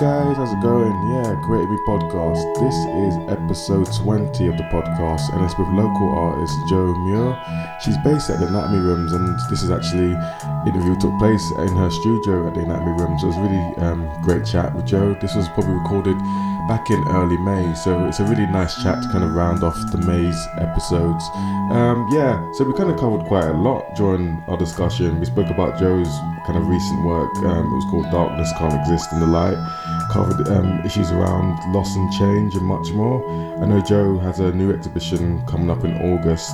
guys, how's it going? Yeah, Create Me Podcast. This is episode 20 of the podcast, and it's with local artist Joe Muir. She's based at the Anatomy Rooms, and this is actually interview took place in her studio at the Anatomy Rooms. It was really um, great chat with Joe. This was probably recorded back in early May, so it's a really nice chat to kind of round off the May's episodes. Um, yeah, so we kind of covered quite a lot during our discussion. We spoke about Joe's kind of recent work. Um, it was called Darkness Can't Exist in the Light. Covered um, issues around loss and change and much more. I know Joe has a new exhibition coming up in August.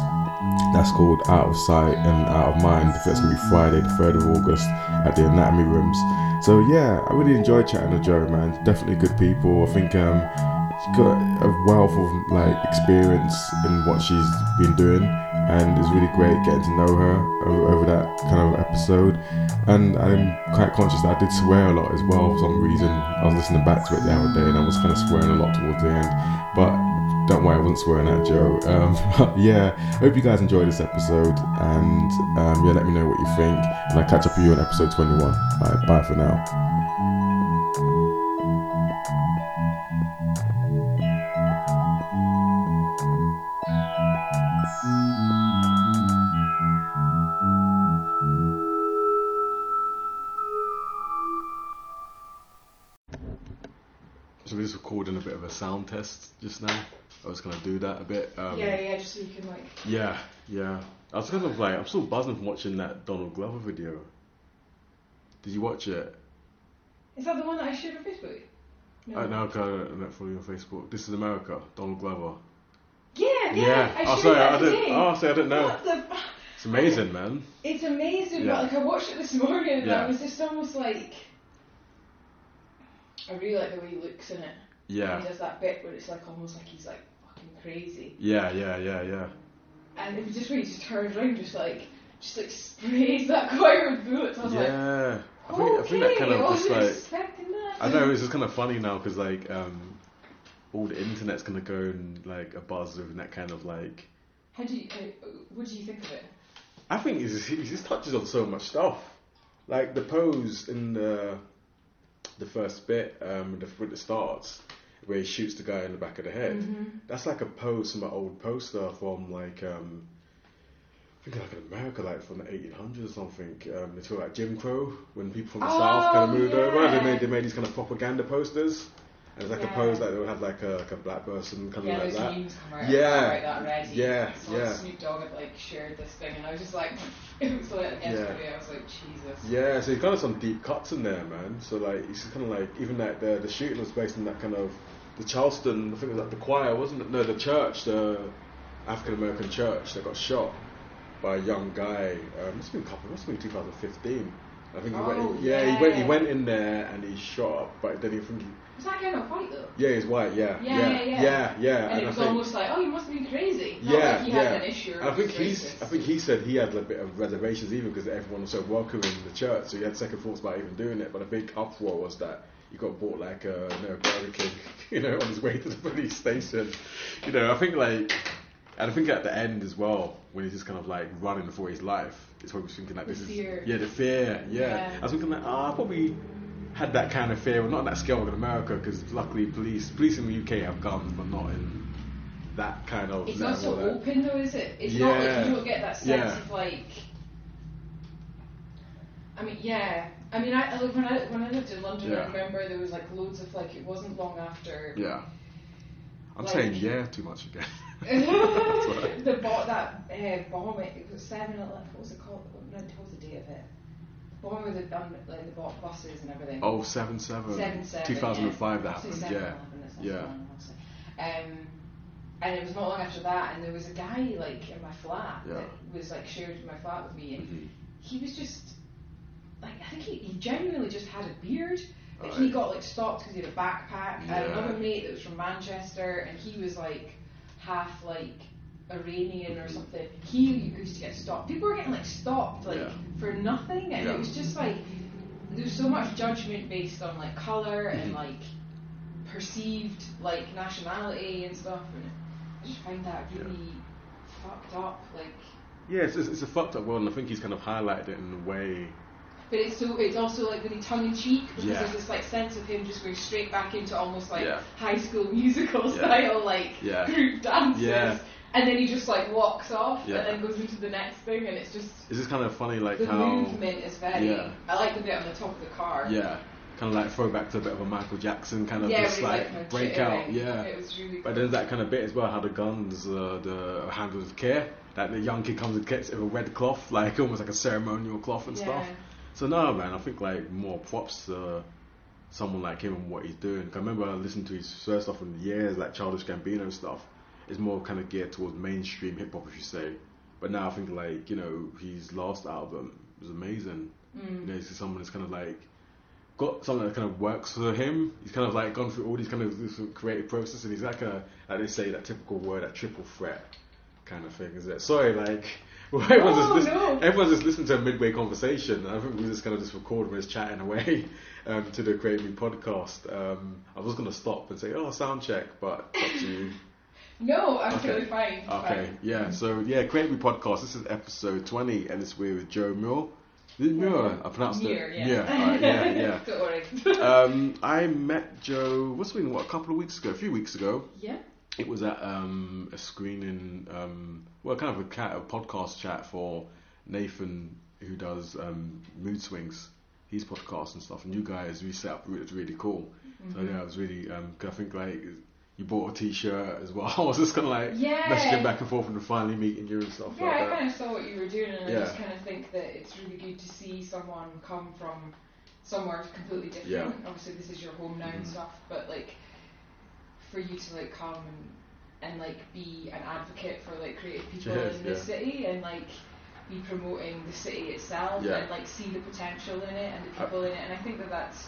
That's called Out of Sight and Out of Mind. That's going to be Friday, the 3rd of August at the Anatomy Rooms. So yeah, I really enjoyed chatting with Joe, man. Definitely good people. I think um, she's got a wealth of like experience in what she's been doing, and it's really great getting to know her over, over that kind of episode. And I'm quite conscious that I did swear a lot as well for some reason. I was listening back to it the other day, and I was kind of swearing a lot towards the end, but don't worry, I wasn't swearing at Joe. Um, yeah, hope you guys enjoyed this episode, and um, yeah, let me know what you think, and I'll catch up with you on episode 21. Alright, bye for now. Test just now. I was gonna do that a bit. Um, yeah, yeah, just so you can like. Yeah, yeah. I was kind of like, I'm still buzzing from watching that Donald Glover video. Did you watch it? Is that the one that I shared on Facebook? I know, I'm not following on Facebook. This is America, Donald Glover. Yeah, yeah. I oh, sorry, I didn't. Oh, sorry, I didn't know. What the? It's amazing, man. It's amazing, Yeah. but like I watched it this morning and Yeah. I was just almost like. I really like the way he looks in it. Yeah, He does that bit where it's like almost like he's like fucking crazy, yeah, yeah, yeah, yeah. and it was just when he just turns around, just like just like sprays that choir with bullets. I was like, Yeah, I think, okay, I think that kind of just like. expecting that. I know it's just kind of funny now because like um, all the internet's gonna go and like a buzz with that kind of like. How do you? Uh, what do you think of it? I think he just, he just touches on so much stuff, like the pose in the the first bit um, the, when it starts where he shoots the guy in the back of the head. Mhm. That's like a pose from an old poster from like um, I think like in America, like from the 1800s or something. Um, they talk about Jim Crow when people from the Oh, south kind of moved over. They made they made these kind of propaganda posters. And it's like a Yeah. pose like they would have like a, like a black person kind of Yeah, like those that. memes come out. Yeah. Right, that already. Yeah, So yeah. Snoop Dogg had like shared this thing, and I was just like, it was like yesterday. I was like, Jesus. Yeah, so he's got some deep cuts in there, man. So like, he's kind of like even like the the shooting was based on that kind of the Charleston. I think it was like the choir, wasn't it? No, the church, the African American church that got shot by a young guy. Uh, must have been a couple. Must have been 2015. I think he Oh, went. He, yeah, he went. He went in there and he shot up, but then he think he. Was that guy not white though? Yeah, he's white. Yeah, Yeah, yeah, yeah, yeah. yeah, yeah. And, it was think, almost like, oh, you must be crazy. Not Yeah, like he yeah. had an issue. I think he's. racist. I think he said he had a bit of reservations even because everyone was so welcoming in the church, so he had second thoughts about even doing it. But a big uproar was that he got bought like a you know, Burger King, you know, on his way to the police station. You know, I think like, and I think at the end as well when he's just kind of like running for his life, it's what was thinking like The this fear. is yeah the fear yeah. Yeah. I was thinking like ah I probably had that kind of fear, well, not on that scale in America because luckily police police in the UK have guns, but not in that kind of It's not so that- open though, is it? It's not like you don't get that sense Yeah. of like. I mean, yeah. I mean, I like, when I when I lived in London, Yeah. I remember there was like loads of like. It wasn't long after. Yeah. I'm Like- saying yeah too much again. the bought that uh, bomb. It was seven. What was it called? No, what was the date of it? Bomb with the um, like the bought buses and everything. Oh, seven seven. Seven seven. 2005 that yeah. happened. Seven, Yeah. eleven, that's not Yeah. so long, obviously. Um, and it was not long after that, and there was a guy like in my flat Yeah. that was like shared my flat with me, and Mhm. he was just like I think he, he genuinely just had a beard. Like Right. he got like stopped because he had a backpack. I had another mate that was from Manchester, and he was like half like Iranian or something. He used to get stopped. People were getting like stopped like Yeah. for nothing, and Yeah. it was just like there was so much judgment based on like color and Mhm. like perceived like nationality and stuff, and I just find that Yeah. really fucked up. Like Yeah, it's, it's, it's a fucked up world, and I think he's kind of highlighted it in a way but it's so it's also like really tongue in cheek because Yeah. there's this like sense of him just going straight back into almost like Yeah. high school musical style like group dances. And then he just like walks off and then goes into the next thing and it's just It's just kind of funny, like how the how movement is very. I like the bit on the top of the car. yeah, kind of like throw back to a bit of a Michael Jackson kind of yeah, just like, kind of breakout. Yeah, really But there's that kind of bit as well, how the guns, uh, the handled with care. That the young kid comes and gets it with a red cloth, like almost like a ceremonial cloth and yeah. stuff. So no, man, I think like more props to someone like him and what he's doing. 'Cause I remember I listened to his first stuff in years, like Childish Gambino stuff. It's more kind of geared towards mainstream hip hop, if you say. But now I think like you know his last album was amazing. Mm. You know, he's someone that's kind of like got something that kind of works for him. He's kind of like gone through all these kind of this creative process, and he's like a like they say that typical word, that triple threat kind of thing. Is it? Sorry, like everyone's just Oh, listen- no. everyone's just listening to a midway conversation. I think we just kind of just record when it's chatting away um, to the Create Me podcast. Um, I was gonna stop and say, oh, sound check, but up to you. No, I'm Okay. totally fine. Okay, fine. yeah. So yeah, Create Me podcast. This is episode twenty, and it's with Joe Muir. Muir? I pronounced Near, it. yeah. Yeah, alright, yeah, yeah. Um, I met Joe. What's it been? What a couple of weeks ago, a few weeks ago. yeah. It was at um, a screening, um, well, kind of a, cat, a podcast chat for Nathan, who does um, Mood Swings, his podcast and stuff. And you guys, we set up, it was really cool. So Mm-hmm. yeah, it was really. Um, 'cause I think like you bought a T-shirt as well. I was just kind of like Yeah. messaging back and forth and finally meeting you and stuff Yeah, like I that. kind of saw what you were doing, and Yeah. I just kind of think that it's really good to see someone come from somewhere completely different. Yeah. Obviously, this is your home now and Mhm. stuff, but like for you to like come and and like be an advocate for like creative people Cheers, in the yeah. city and like be promoting the city itself Yeah. and like see the potential in it and the people in it, and I think that that's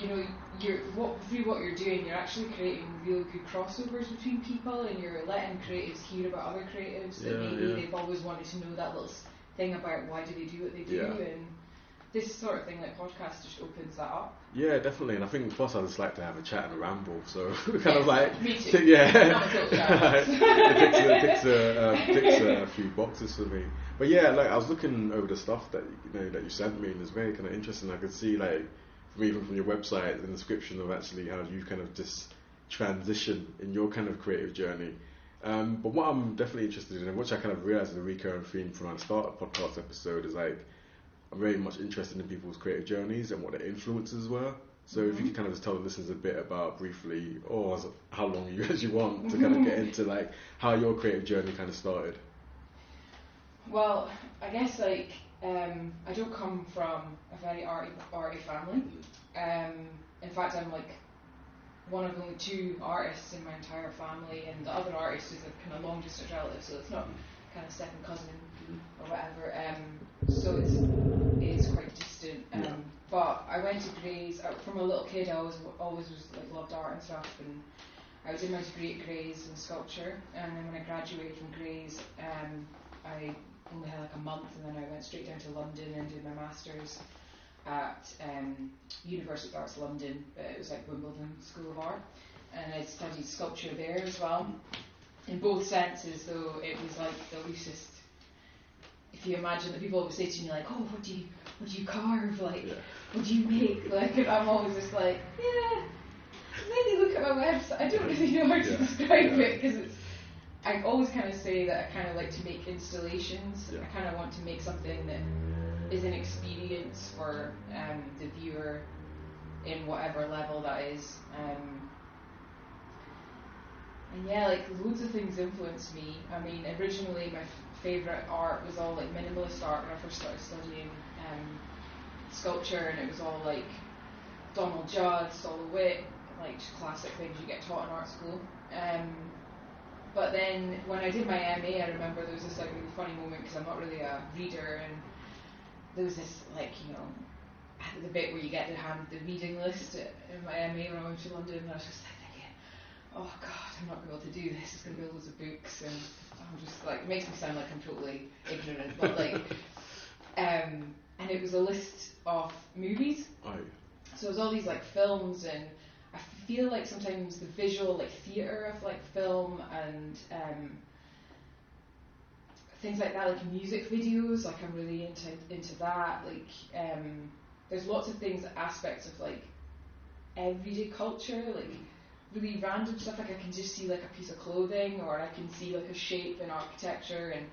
you know, you're what through what you're doing, you're actually creating real good crossovers between people, and you're letting creatives hear about other creatives that maybe yeah. they've always wanted to know that little thing about why do they do what they do, Yeah. and this sort of thing like podcast just opens that up. Yeah, definitely. And I think plus I just like to have a chat and a ramble. So kind of like Me too. yeah, I'm a total chat. it ticks, a, ticks, a, um, ticks a few boxes for me. But yeah, like I was looking over the stuff that you know that you sent me, and it's very kind of interesting. I could see like from even from your website the description of actually how you kind of just transition in your kind of creative journey. Um, but what I'm definitely interested in, and which I kind of realized is a recurring theme from the start of podcast episode, is like I'm very much interested in people's creative journeys and what their influences were. So if you could kind of just tell the listeners a bit about briefly, or as- how long you as you want to kind of get into like how your creative journey kind of started. Well, I guess like um, I don't come from a very arty, arty family. Um, in fact, I'm like one of only two artists in my entire family, and the other artist is a kind of long distance relative, so it's not kind of second cousin or whatever. Um, so it's it's quite distant. Um, Yeah. But I went to Grays uh, from a little kid. I always always was like loved art and stuff, and I did my degree at Grays in sculpture. And then when I graduated from Grays, um, I only had like a month, and then I went straight down to London and did my masters at um, University of Arts London. But it was like Wimbledon School of Art, and I studied sculpture there as well. In both senses, though, it was like the loosest. If you imagine that people always say to me like, "Oh, what do you, what do you carve? Like, Yeah. what do you make?" Like, I'm always just like, "Yeah." Maybe look at my website. I don't really know how to Yeah. describe it because it's. I always kind of say that I kind of like to make installations. I kind of want to make something that is an experience for um, the viewer in whatever level that is. Um, and yeah, like loads of things influenced me. I mean, originally my f- favorite art was all like minimalist art when I first started studying um, sculpture, and it was all like Donald Judd, Sol LeWitt, like just classic things you get taught in art school. Um, but then when I did my MA, I remember there was this like really funny moment because I'm not really a reader, and there was this like you know the bit where you get to hand the reading list in my MA when I went to London, and I was just like thinking, oh god, I'm not going to be able to do this. It's going to be loads of books, and I'm just like it makes me sound like I'm totally ignorant, but like, um, and it was a list of movies. Oh, So it was all these like films, and I feel like sometimes the visual like theater of like film and um, things like that, like music videos. Like I'm really into into that. Like um, there's lots of things, aspects of like everyday culture, like really random stuff. Like I can just see like a piece of clothing, or I can see like a shape in architecture, and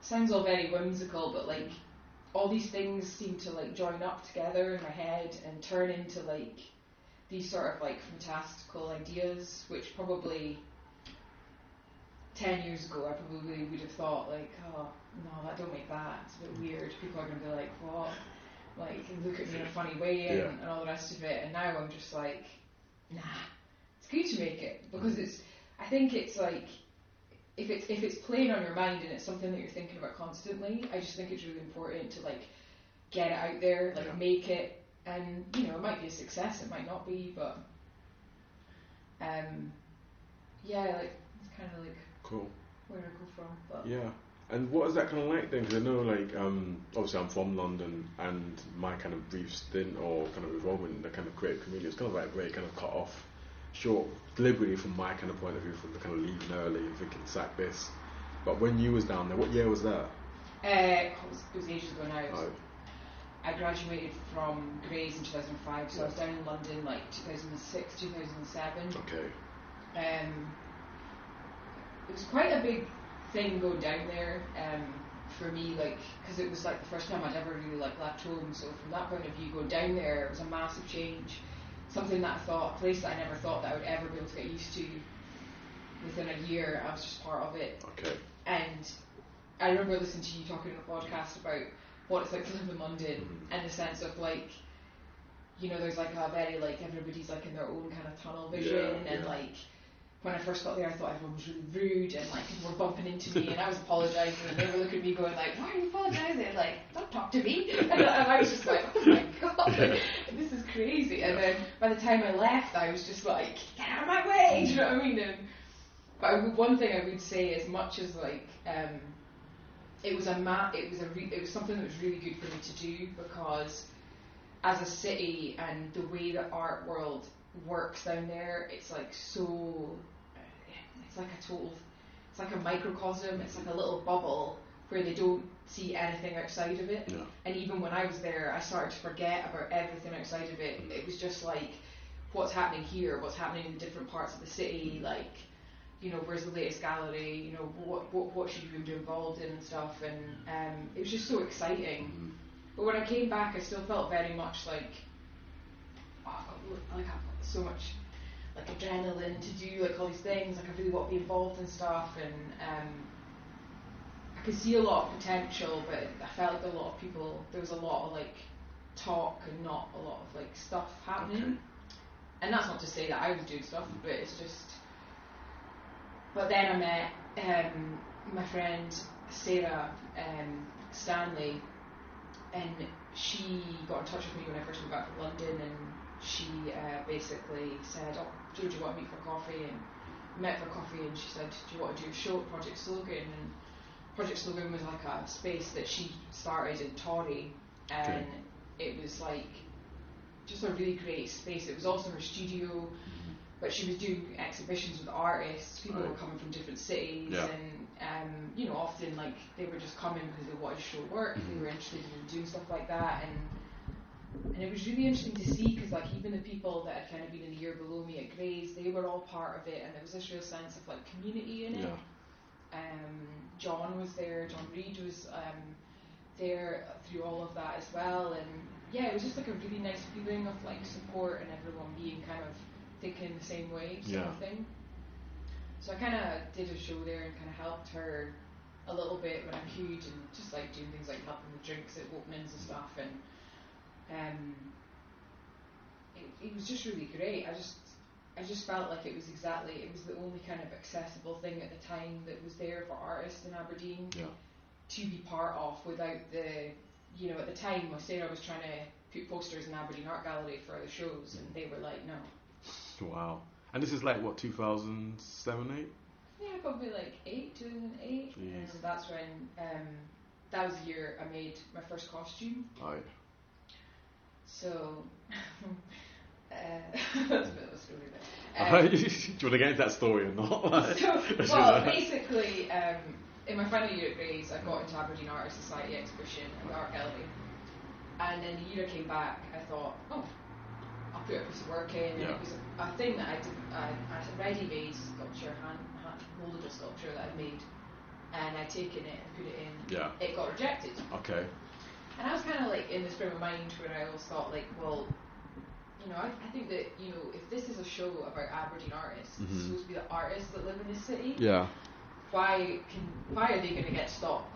sounds all very whimsical, but like all these things seem to like join up together in my head and turn into like these sort of like fantastical ideas, which probably ten years ago I probably would have thought like, oh no, that don't make that. It's a bit weird. People are gonna be like, what? Like look at me in a funny way and, Yeah. and all the rest of it. And now I'm just like, nah, good to make it because it's. I think it's like if it's if it's playing on your mind and it's something that you're thinking about constantly, I just think it's really important to like get it out there, like Yeah. make it, and you know it might be a success, it might not be, but um, yeah, like it's kind of like Cool. where I go from, but Yeah. And what is that kind of like then? Because I know, like, um, obviously I'm from London, and my kind of brief stint or kind of involvement in the kind of creative community was kind of like very kind of cut off short, deliberately from my kind of point of view, from the kind of leaving early and thinking sack this. But when you was down there, what year was that? uh, it, was, it was ages ago now. Oh, I graduated from Grays in 2005, so I was down in London like 2006, 2007. okay. um, it was quite a big thing going down there um, for me, like because it was like the first time I'd ever really like left home. So from that point of view, going down there it was a massive change. Something that I thought, a place that I never thought that I would ever be able to get used to. Within a year, I was just part of it, Okay. and I remember listening to you talking on a podcast about what it's like to live in London Mhm. and the sense of like, you know, there's like a very like everybody's like in their own kind of tunnel vision Yeah, and yeah. like when I first got there I thought everyone was really rude and like people were bumping into me and I was apologising and they were looking at me going like, Why are you apologising? Like, don't talk to me and, I- was just like, Oh my god, this is crazy and then by the time I left I was just like, Get out of my way do you know what I mean? And but I would, one thing I would say, as much as like, um, it was a ma- it was a re- it was something that was really good for me to do because, as a city and the way the art world works down there, it's like so, it's like a total, it's like a microcosm. It's like a little bubble where they don't see anything outside of it. And even when I was there, I started to forget about everything outside of it. It was just like, what's happening here? What's happening in different parts of the city? Like, you know, where's the latest gallery? You know, what what what should you be involved in and stuff? And um, it was just so exciting. Mhm. But when I came back, I still felt very much like, oh, I've got, like I've got so much like adrenaline to do like all these things. Like I really want to be involved in stuff, and um, I could see a lot of potential, but I felt like a lot of people. There was a lot of like talk and not a lot of like stuff happening. Okay. And that's not to say that I was doing stuff, but it's just. But then I met um, my friend Sarah um, Stanley, and she got in touch with me when I first moved back from London, and she uh, basically said, "Oh, Joe, do you want to meet for coffee?" And met for coffee, and she said, "Do you want to do a show at Project Slogan?" And Project Slogan was like a space that she started in Torry, and it was like just a really great space. It was also her studio, but she was doing exhibitions with artists. People were coming from different cities, Yeah. and um, you know, often like they were just coming because they wanted to show work. They Mhm. were interested in doing stuff like that, and and it was really interesting to see because like even the people that had kind of been in the year below me at Grays, they were all part of it, and there was this real sense of like community in it. Yeah. Um, John was there, John Reed was um, there through all of that as well, and yeah, it was just like a really nice feeling of like support and everyone being kind of thinking the same way, sort Yeah. of thing. So I kind of did a show there and kind of helped her a little bit when I'm huge and just like doing things like helping with drinks at openings and stuff, and um, it, it was just really great. I just I just felt like it was exactly it was the only kind of accessible thing at the time that was there for artists in Aberdeen Yeah. to be part of without the you know at the time Sarah was trying to put posters in Aberdeen Art Gallery for the shows and they were like no Wow. And this is like what 2007, eight. yeah probably like eight 2008 and that's when um, that was the year I made my first costume Right. So uh, that's a bit of a story there. Um, do you want to get into that story or not? so, well, basically, um, in my final year at Grays, I got into Aberdeen Art Society exhibition and the art gallery. And then the year I came back, I thought, oh, I'll put a piece of work in. And Yeah. it was a, a thing that I did, I, I had ready-made sculpture, hand, hand moldable sculpture that I'd made. And I'd taken it and put it in. Yeah. It got rejected. Okay. And I was kind of like in this frame of mind where I always thought, like, well, you know, I, I think that, you know, if this is a show about Aberdeen artists, it's Mhm. supposed to be the artists that live in this city Yeah. why can why are they going to get to stop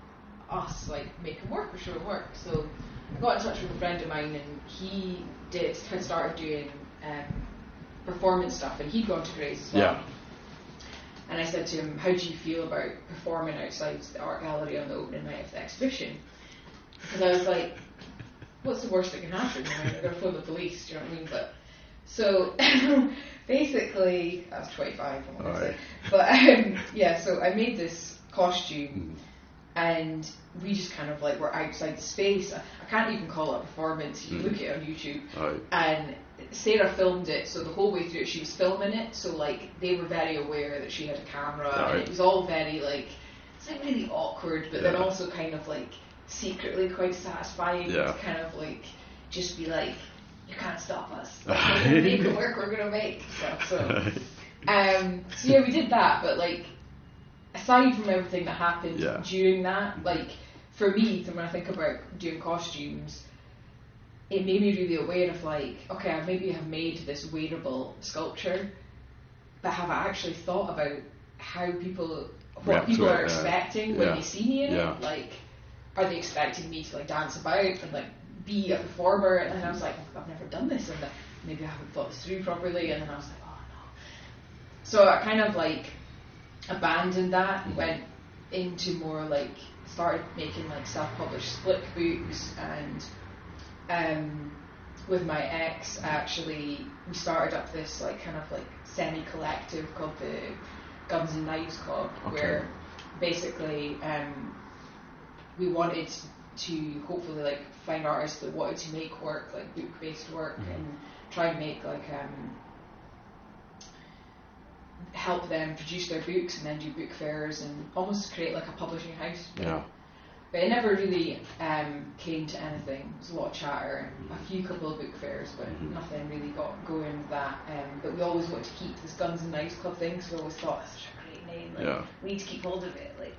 us like making work or showing work? So I got in touch with a friend of mine and he did had started doing um, performance stuff and he'd gone to Grays as well. Yeah. And I said to him, "How do you feel about performing outside the art gallery on the opening night of the exhibition?" Because I was like, "What's the worst that can happen? They're going to phone the police." Do you know what I mean? But so basically, I was 25. I'm gonna say. But um, yeah, so I made this costume, Mm. and we just kind of like were outside the space. I, I can't even call it a performance. You Mm. look at it on YouTube, Alright. and Sarah filmed it. So the whole way through it, she was filming it. So like they were very aware that she had a camera, and it was all very like it's like really awkward, but then also kind of like secretly quite satisfying Yeah. to kind of like just be like. You can't stop us. Like, we're make the work we're gonna make. So, so um, so yeah, we did that, but like aside from everything that happened Yeah. during that, like for me, when I think about doing costumes, it made me really aware of like, okay, I maybe have made this wearable sculpture, but have I actually thought about how people, what people it, are yeah. expecting when Yeah. they see me in it? Like, are they expecting me to like dance about and like be a performer? And then I was like, I've never done this, and like, maybe I haven't thought this through properly. And then I was like, oh no. So I kind of like abandoned that, and went into more like started making like self-published split books and um, with my ex actually we started up this like kind of like semi-collective called the Guns and Knives Club Okay. where basically um, we wanted to hopefully like find artists that wanted to make work like book-based work Mhm. and try and make like um, help them produce their books and then do book fairs and almost create like a publishing house. Yeah. But it never really um, came to anything. There was a lot of chatter, and a few couple of book fairs, but Mhm. nothing really got going with that. Um, but we always wanted to keep this Guns and Knives Club thing, so we always thought that's such a great name. Like, Yeah. We need to keep hold of it. Like,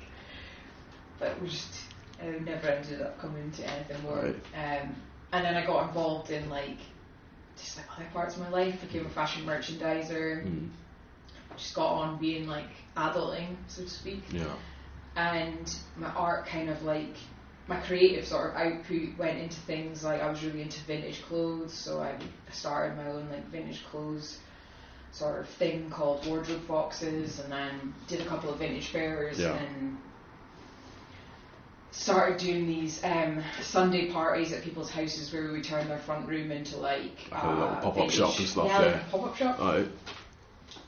but we just uh, never ended up coming to anything more. Right. Um, and then I got involved in like just like other parts of my life. Became a fashion merchandiser. Mm. Just got on being like adulting, so to speak Yeah. and my art kind of like my creative sort of output went into things like I was really into vintage clothes, so I started my own like vintage clothes sort of thing called Wardrobe Foxes, and then did a couple of vintage fairs, Yeah. and started doing these um, Sunday parties at people's houses where we would turn their front room into like a little pop-up shop and stuff, Yeah, yeah. like pop-up shop Alright.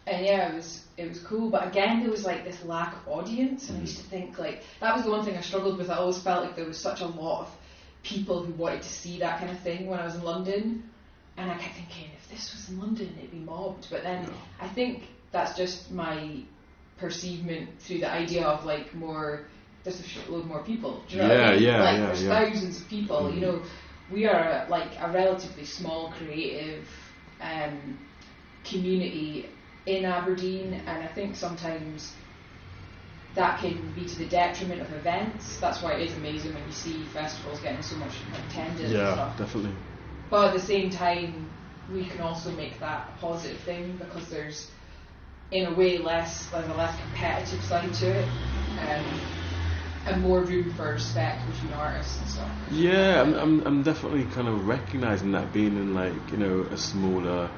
and yeah, it was it was cool. But again, there was like this lack of audience, and I Mm. used to think like that was the one thing I struggled with. I always felt like there was such a lot of people who wanted to see that kind of thing when I was in London, and I kept thinking if this was in London, it'd be mobbed. But then Yeah. I think that's just my perceivement through the idea of like more. There's a shitload more people. Do you know what Yeah, I mean? yeah, like yeah, there's yeah. thousands of people. Mhm. You know, we are a, like a relatively small creative um, community in Aberdeen, and I think sometimes that can be to the detriment of events. That's why it is amazing when you see festivals getting so much attendance and Yeah, stuff. definitely. But at the same time, we can also make that a positive thing because there's, in a way, less there's a less competitive side to it, um, and more room for respect between artists and stuff. Yeah, I'm, I'm, I'm definitely kind of recognizing that being in like you know a smaller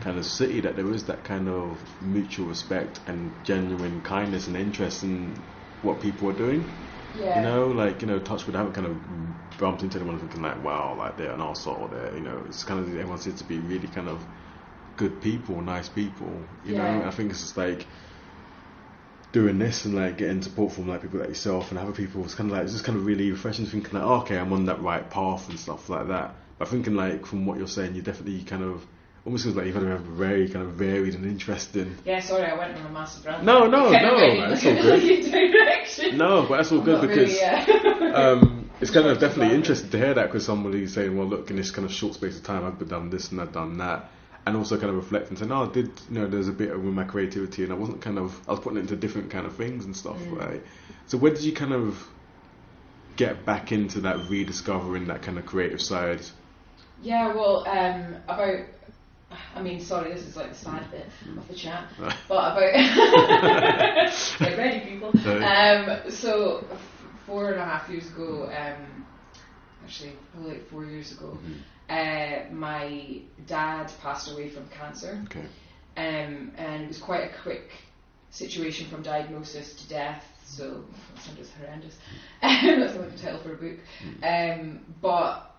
kind of city that there is that kind of mutual respect and genuine kindness and interest in what people are doing. Yeah. You know, like you know, Touchwood, I haven't kind of bumped into anyone thinking like, wow, like they're an arsehole or they're, you know, it's kind of everyone seems to be really kind of good people, nice people. You Yeah. know, I think it's just like doing this and like getting support from like people like yourself and other people. It's kind of like it's just kind of really refreshing, thinking like, oh, okay, I'm on that right path and stuff like that. But thinking like from what you're saying, you definitely kind of almost feels like you've had a very kind of varied and interesting. Yeah, sorry, I went on a massive rant. No, no, no, going that's all good. No, but that's all I'm good because really, yeah. um, it's kind of definitely interesting to hear that because somebody's saying, well, look, in this kind of short space of time, I've done this and I've done that. And also kind of reflect and say, no, I did, you know, there's a bit of with my creativity and I wasn't kind of, I was putting it into different kind of things and stuff, Mm. right? So where did you kind of get back into that rediscovering that kind of creative side? Yeah, well, um, about. I mean, sorry, this is like the sad bit of the chat, but about. get ready, people. Um, so, f- four and a half years ago, um, actually, probably like four years ago, uh, my dad passed away from cancer, Okay. um, and it was quite a quick situation from diagnosis to death. So that sounds horrendous. That's like a title for a book. Um, but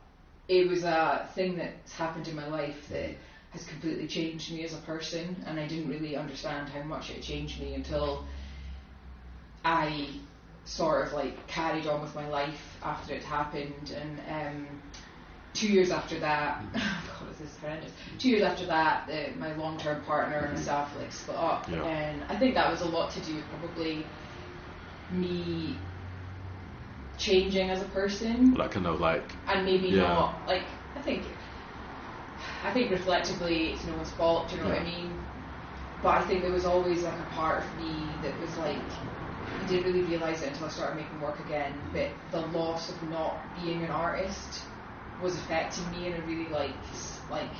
it was a thing that's happened in my life that has completely changed me as a person, and I didn't really understand how much it changed me until I sort of like carried on with my life after it happened, and um, two years after that, God, this is horrendous? Two years after that, the, my long-term partner and myself like split up, Yeah. and I think that was a lot to do with probably me changing as a person Like kind of like, and maybe Yeah. not like I think I think reflectively it's no one's fault, do you know what I mean? But I think there was always like a part of me that was like I didn't really realise it until I started making work again, but the loss of not being an artist was affecting me in a really like like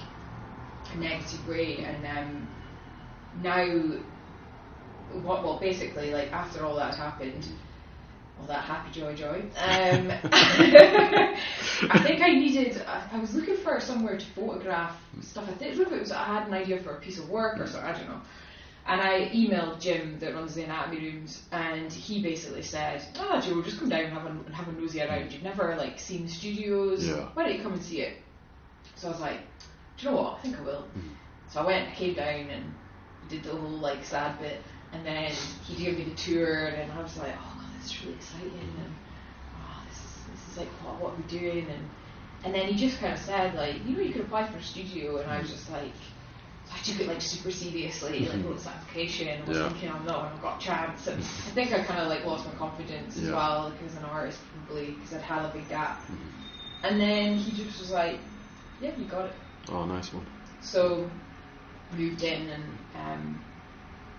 negative way. And um now what well basically like after all that happened all that happy joy joy um I think I needed I, I was looking for somewhere to photograph stuff. I think it was I had an idea for a piece of work or something I don't know and I emailed Jim that runs the anatomy rooms and he basically said ah Joe just come down and have a, have a nosy around. You've never like seen the studios. Yeah. why don't you come and see it? So I was like do you know what? I think I will. Hmm. So I went I came down and did the whole like sad bit and then he gave me the tour and I was like oh god this is really exciting and oh this is, this is like what, what are we doing and and then he just kind of said like you know you could apply for a studio and I was hmm. just like I took it like super seriously like wrote this application was Yeah. thinking oh no I've got a chance. And I think I kind of like lost my confidence as well like, as an artist probably because I'd had a big gap. And then he just was like yeah you got it. Oh, nice one. so moved in and um,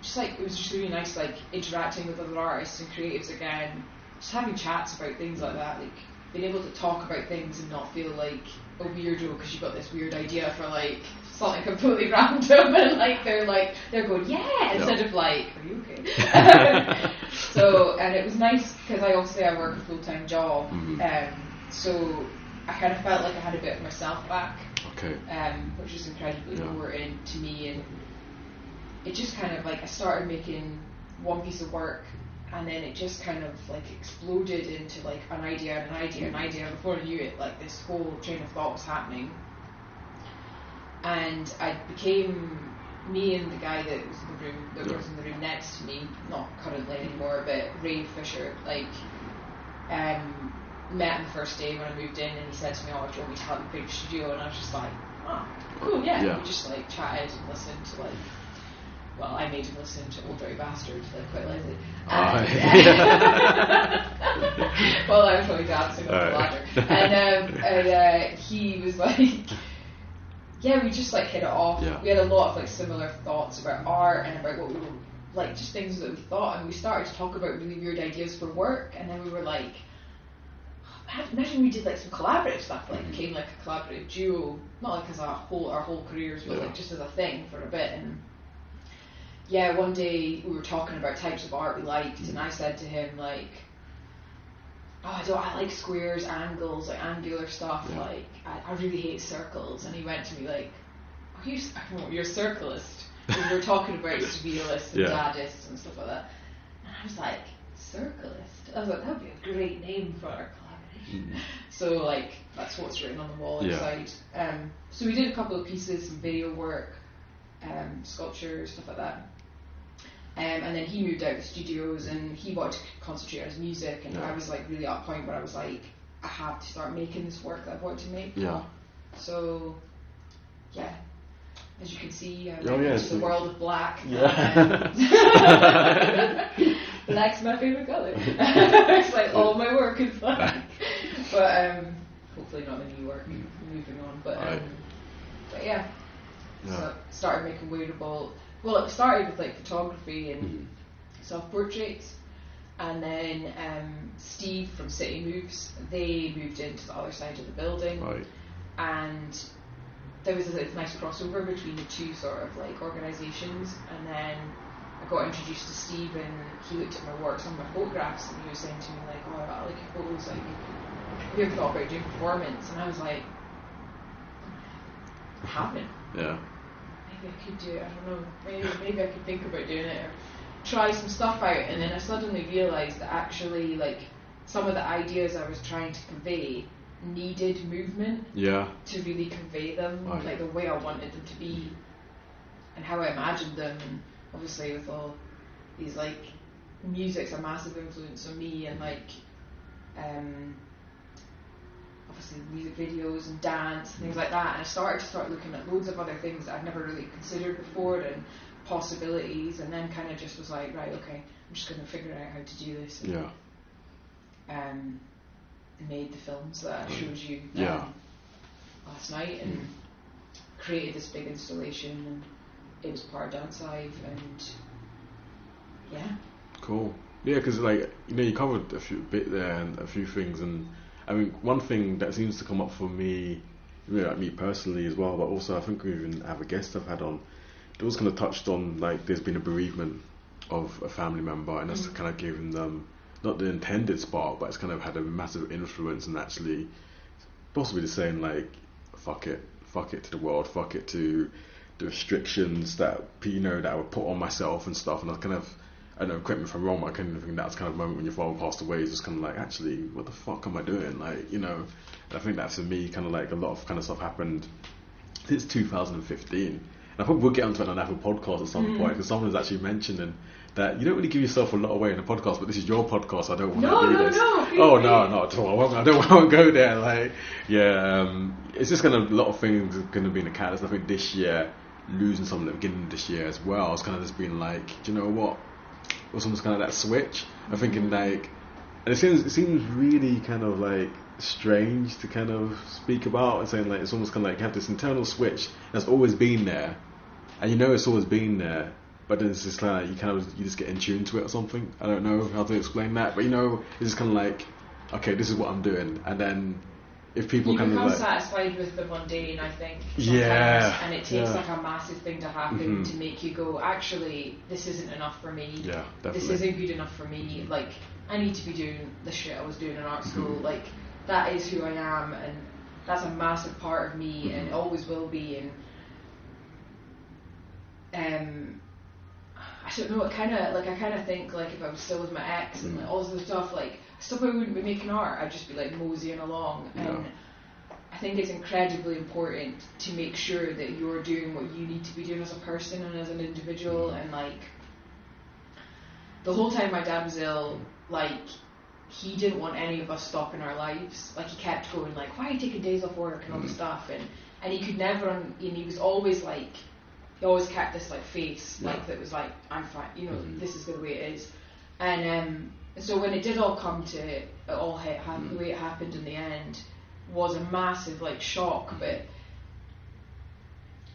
just like it was just really nice like interacting with other artists and creatives again just having chats about things like that like being able to talk about things and not feel like a weirdo because you've got this weird idea for like something completely random and like they're like they're going yeah instead of like are you okay so and it was nice because I obviously I work a full-time job Mhm. um, so I kind of felt like I had a bit of myself back Okay. um, which is incredibly Yeah. rewarding to me. And it just kind of like I started making one piece of work, and then it just kind of like exploded into like an idea and an idea and an idea. Before I knew it, like this whole train of thought was happening, and I became me and the guy that was in the room that Yeah. was in the room next to me, not currently anymore, but Ray Fisher, like. Um, met him the first day when I moved in, and he said to me, "Oh, do you want me to help you create your studio?" And I was just like, "Oh, cool, yeah." Yeah. We just like chatted and listened to like, well, I made him listen to Ol' Dirty Bastard, like quite lightly. Oh, And, well, I was probably dancing on the ladder, and um, and uh, he was like. Yeah, we just like hit it off. Yeah. We had a lot of like similar thoughts about art and about what we were like, just things that we thought, and we started to talk about really weird ideas for work, and then we were like, imagine we did like some collaborative stuff, like Mhm. became like a collaborative duo, not like as a whole our whole careers, but Yeah. like just as a thing for a bit. And yeah, one day we were talking about types of art we liked, and I said to him like, "Oh, I don't. I like squares, angles, like angular stuff. Yeah. Like I, I really hate circles." And he went to me like, "Oh, you're, you're a circleist." We were talking about surrealists and Yeah. dadists and stuff like that. And I was like, circleist? I was like, that would be a great name for our collaboration. So, like, that's what's written on the wall Yeah. inside. Um, so, we did a couple of pieces, some video work, um, sculpture, stuff like that. Um, and then he moved out of studios and he wanted to concentrate on his music. And Yeah. I was like, really at a point where I was like, I have to start making this work that I want to make. Yeah. So, yeah. as you can see, I Oh, yeah, the world of black. Yeah. Um, Black's my favorite color. it's like all my work is black. But um, hopefully not the new work. Moving on, but um, but yeah. Yeah. So started making wearable. Well, it started with like photography and Mhm. self portraits, and then um, Steve from City Moves they moved into the other side of the building, Right. and there was a, this nice crossover between the two sort of like organisations, and then I got introduced to Steve, and he looked at my work, some of my photographs, and he was saying to me like, "Oh, I like your photos, like." Have you ever thought about doing performance? And I was like, I haven't Yeah. I could do it. I don't know. Maybe maybe I could think about doing it or try some stuff out. And then I suddenly realised that actually, like some of the ideas I was trying to convey needed movement Yeah. to really convey them, Right. like the way I wanted them to be, and how I imagined them. And obviously, with all these like music's a massive influence on me, and like um, obviously music videos and dance and things like that. And I started to start looking at loads of other things that I'd never really considered before and possibilities, and then kind of just was like, right, okay, I'm just going to figure out how to do this. And, Yeah. um, made the films that I showed you um, Yeah. last night and created this big installation and it was part Dance Live and yeah. Cool. Yeah, because like you know, you covered a few bit there and a few things, and I mean, one thing that seems to come up for me, you know, like me personally as well, but also I think we even have a guest I've had on. It was kind of touched on like there's been a bereavement of a family member, and that's Mhm. kind of given them not the intended spark, but it's kind of had a massive influence and actually possibly just saying like, fuck it, fuck it to the world, fuck it to the restrictions that you know that I would put on myself and stuff, and I kind of I don't know, correct me if I'm wrong, but I kind of think that's kind of a moment when your father passed away is just kind of like, actually, what the fuck am I doing? Like, you know, I think that for me, kind of like a lot of kind of stuff happened since 2015. And I probably will get onto it on another podcast at some Mm. point because someone was actually mentioning that you don't really give yourself a lot away in a podcast, but this is your podcast, so I don't want No, to do no, this. no, Oh no, not at all. I won't, I don't want to go there. Like, yeah, um, it's just kind of a lot of things are going to be in the catalyst. I think this year, losing someone at the beginning of this year as well, it's kind of just been like, do you know what? Was almost kind of that switch. I'm thinking like, and it seems it seems really kind of like strange to kind of speak about and saying like it's almost kind of like you have this internal switch that's always been there, and you know it's always been there, but then it's just kind of you kind of you just get in tune to it or something. I don't know how to explain that, but you know it's just kind of like, okay, this is what I'm doing, and then if people You of become like, satisfied with the mundane, I think. Yeah, And it takes yeah. like a massive thing to happen Mhm. to make you go, actually, this isn't enough for me. yeah, definitely. this isn't good enough for me. Like, I need to be doing the shit I was doing in art school. Mhm. Like, that is who I am, and that's a massive part of me, and Mhm. it always will be. And um, I don't know. It kind of like I kind of think like if I was still with my ex and like, all this stuff, like stuff I wouldn't be making art. I'd just be like moseying along, Yeah. and I think it's incredibly important to make sure that you're doing what you need to be doing as a person and as an individual, and like the whole time my dad was ill, like he didn't want any of us stopping our lives. Like he kept going, like, why are you taking days off work and all this Mhm. stuff, and and he could never, and he was always like, he always kept this like face, like that was like, I'm fine, you know, Mhm. this is the way it is, and um, so when it did all come to it, all ha- Mhm. the way it happened in the end was a massive like shock, but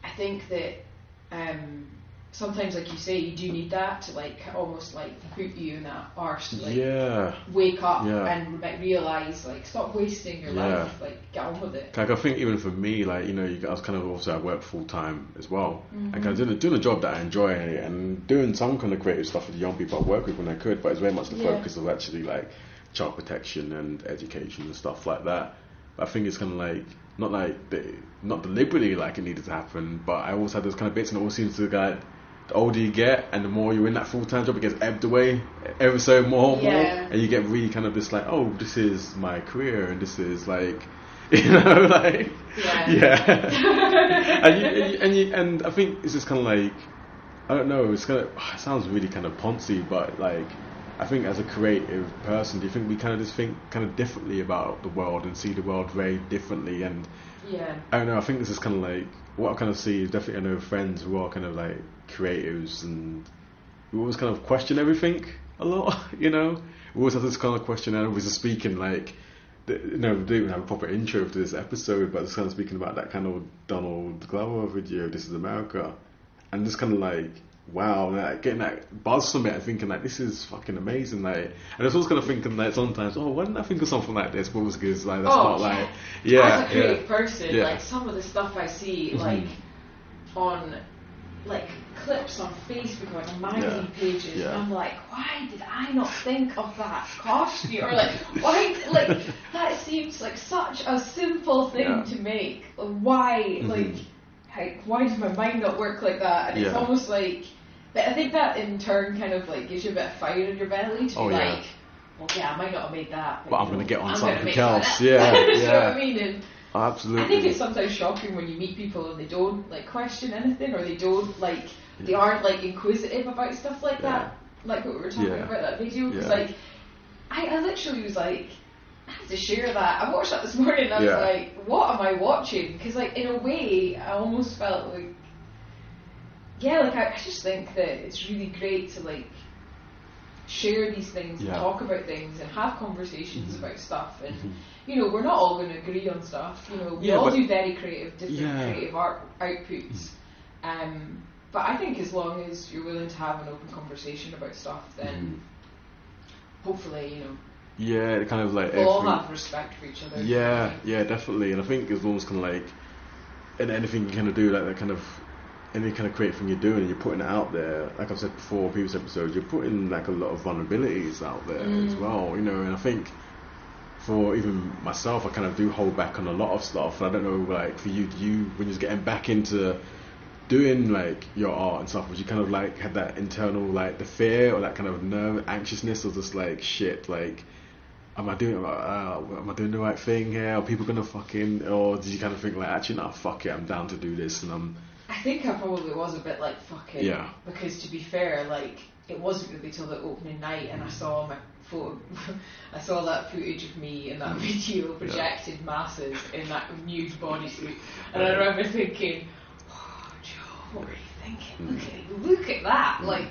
I think that um, sometimes, like you say, you do need that to like almost like put you in that arse like yeah. wake up Yeah. and like, realize like stop wasting your Yeah. life, like get on with it. Like I think even for me, like you know, you, I was kind of also I work full time as well, and kind of doing, a- doing a job that I enjoy and doing some kind of creative stuff with the young people I work with when I could. But it's very much the Yeah. focus of actually like child protection and education and stuff like that. But I think it's kind of like not like the, not deliberately like it needed to happen, but I always had those kind of bits, and it always seems to like the older you get and the more you're in that full time job, it gets ebbed away ever so more, and more, and you get really kind of this like, oh, this is my career, and this is like, you know, like, Yeah. yeah. and, you, and, you, and you and I think it's just kind of like I don't know. It's kind of it sounds really kind of poncy, but like I think as a creative person, do you think we kind of just think kind of differently about the world and see the world very differently? And Yeah. I don't know. I think this is kind of like what I kind of see is definitely I know friends who are kind of like creatives and we always kind of question everything a lot. You know, we always have this kind of question. And we just speaking like. You know, we didn't even have a proper intro to this episode, but just kind of speaking about that kind of Donald Glover video, "This Is America," and just kind of like, wow, like getting that buzz from it, and thinking like, this is fucking amazing, like, and I was always kind of thinking like sometimes, oh, why didn't I think of something like this? But was because like that's Oh, not yeah. like, yeah, As a creative yeah. person, Yeah. like some of the stuff I see, Mhm. like on like clips on Facebook or on magazine Yeah. pages, Yeah. and I'm like, why did I not think of that costume? Or like, why? Like that seems like such a simple thing Yeah. to make. Why? Mhm. Like, how, why does my mind not work like that? And it's almost like. But I think that in turn kind of like gives you a bit of fire in your belly to Oh, be yeah. like, well, yeah, I might not have made that, But I'm gonna get on I'm something else. Yeah, Do you know yeah. what I mean? And Absolutely. I think it's sometimes shocking when you meet people and they don't like question anything or they don't like they aren't like inquisitive about stuff like that, like what we were talking Yeah. about that video. Because Yeah. like I, I literally was like. I have to share that. I watched that this morning and I was Yeah. like, what am I watching? Because, like, in a way, I almost felt like, yeah, like, I, I just think that it's really great to, like, share these things and talk about things and have conversations Mhm. about stuff. And, Mhm. you know, we're not all going to agree on stuff. You know, we Yeah, all do very creative, different Yeah. creative art outputs. Um, but I think as long as you're willing to have an open conversation about stuff, then hopefully, you know, Yeah, it kind of like we'll all have respect for each other. Yeah, yeah, definitely. And I think as long as kind of like, in anything you kind of do, like that kind of, any kind of creative thing you're doing, you're putting it out there. Like I've said before, previous episodes, you're putting like a lot of vulnerabilities out there as Mm. well. You know, and I think for even myself, I kind of do hold back on a lot of stuff. And I don't know, like for you, do you when you're getting back into doing like your art and stuff, was you kind of like had that internal like the fear or that kind of nerve, anxiousness, or just like shit, like am I doing uh, am I doing the right thing here? Are people gonna fucking or did you kind of think like actually no fuck it, I'm down to do this and I'm I think I probably was a bit like fucking. Yeah. Because to be fair, like it wasn't really till the opening night, and I saw my photo. I saw that footage of me in that video projected masses in that nude bodysuit, and I remember thinking, "Oh, Joe, what were you thinking? Look at look at that! Hmm. Like."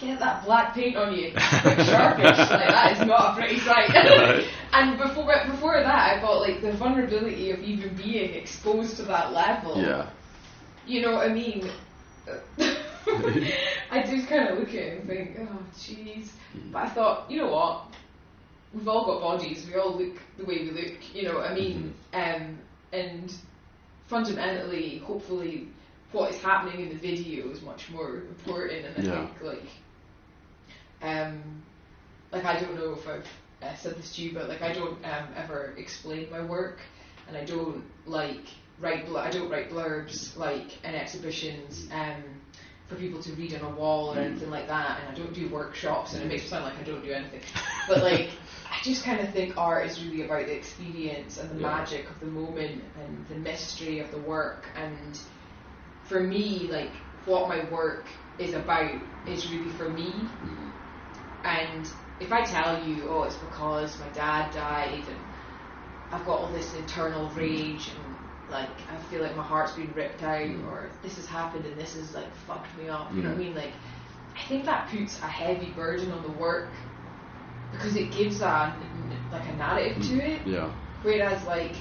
Get that black paint on you, quick sharpish. like that is not a pretty sight. Right. and before before that, I thought like the vulnerability of even being exposed to that level yeah you know what I mean? I just kind of look at it and think, oh, jeez. Hmm. But I thought, you know what? We've all got bodies. We all look the way we look. You know what I mean? Hmm. Um, and fundamentally, hopefully, what is happening in the video is much more important. And I Yeah. think, like, um, like I don't know if I've uh, said this to you, but like I don't um, ever explain my work, and I don't like write. Bl- I don't write blurbs like in exhibitions um, for people to read on a wall or anything like that, and I don't do workshops, and it makes me sound like I don't do anything. But like I just kind of think art is really about the experience and the Yeah. magic of the moment and the mystery of the work, and for me, like what my work is about is really for me. And if I tell you, oh, it's because my dad died and I've got all this internal rage and like I feel like my heart's been ripped out mm. or this has happened and this has like fucked me up, you know what I mean? Like I think that puts a heavy burden on the work because it gives a like a narrative to mm. it. yeah Whereas, like,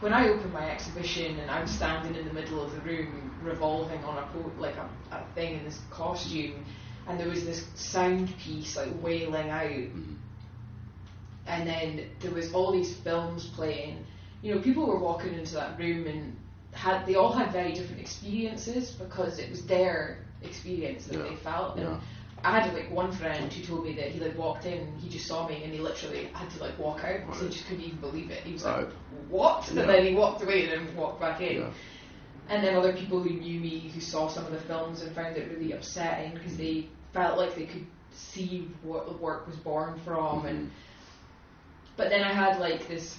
when I opened my exhibition and I was standing in the middle of the room revolving on a po- like a, a thing in this costume, and there was this sound piece like wailing out, mm-hmm. and then there was all these films playing. You know, people were walking into that room and had they all had very different experiences because it was their experience that Yeah. they felt. And Yeah. I had like one friend who told me that he like walked in, he just saw me, and he literally had to like walk out because he just couldn't even believe it. He was Right. like, "What?" Yeah. And then he walked away and then walked back in. And then other people who knew me, who saw some of the films and found it really upsetting because they felt like they could see what the work was born from. And but then I had like this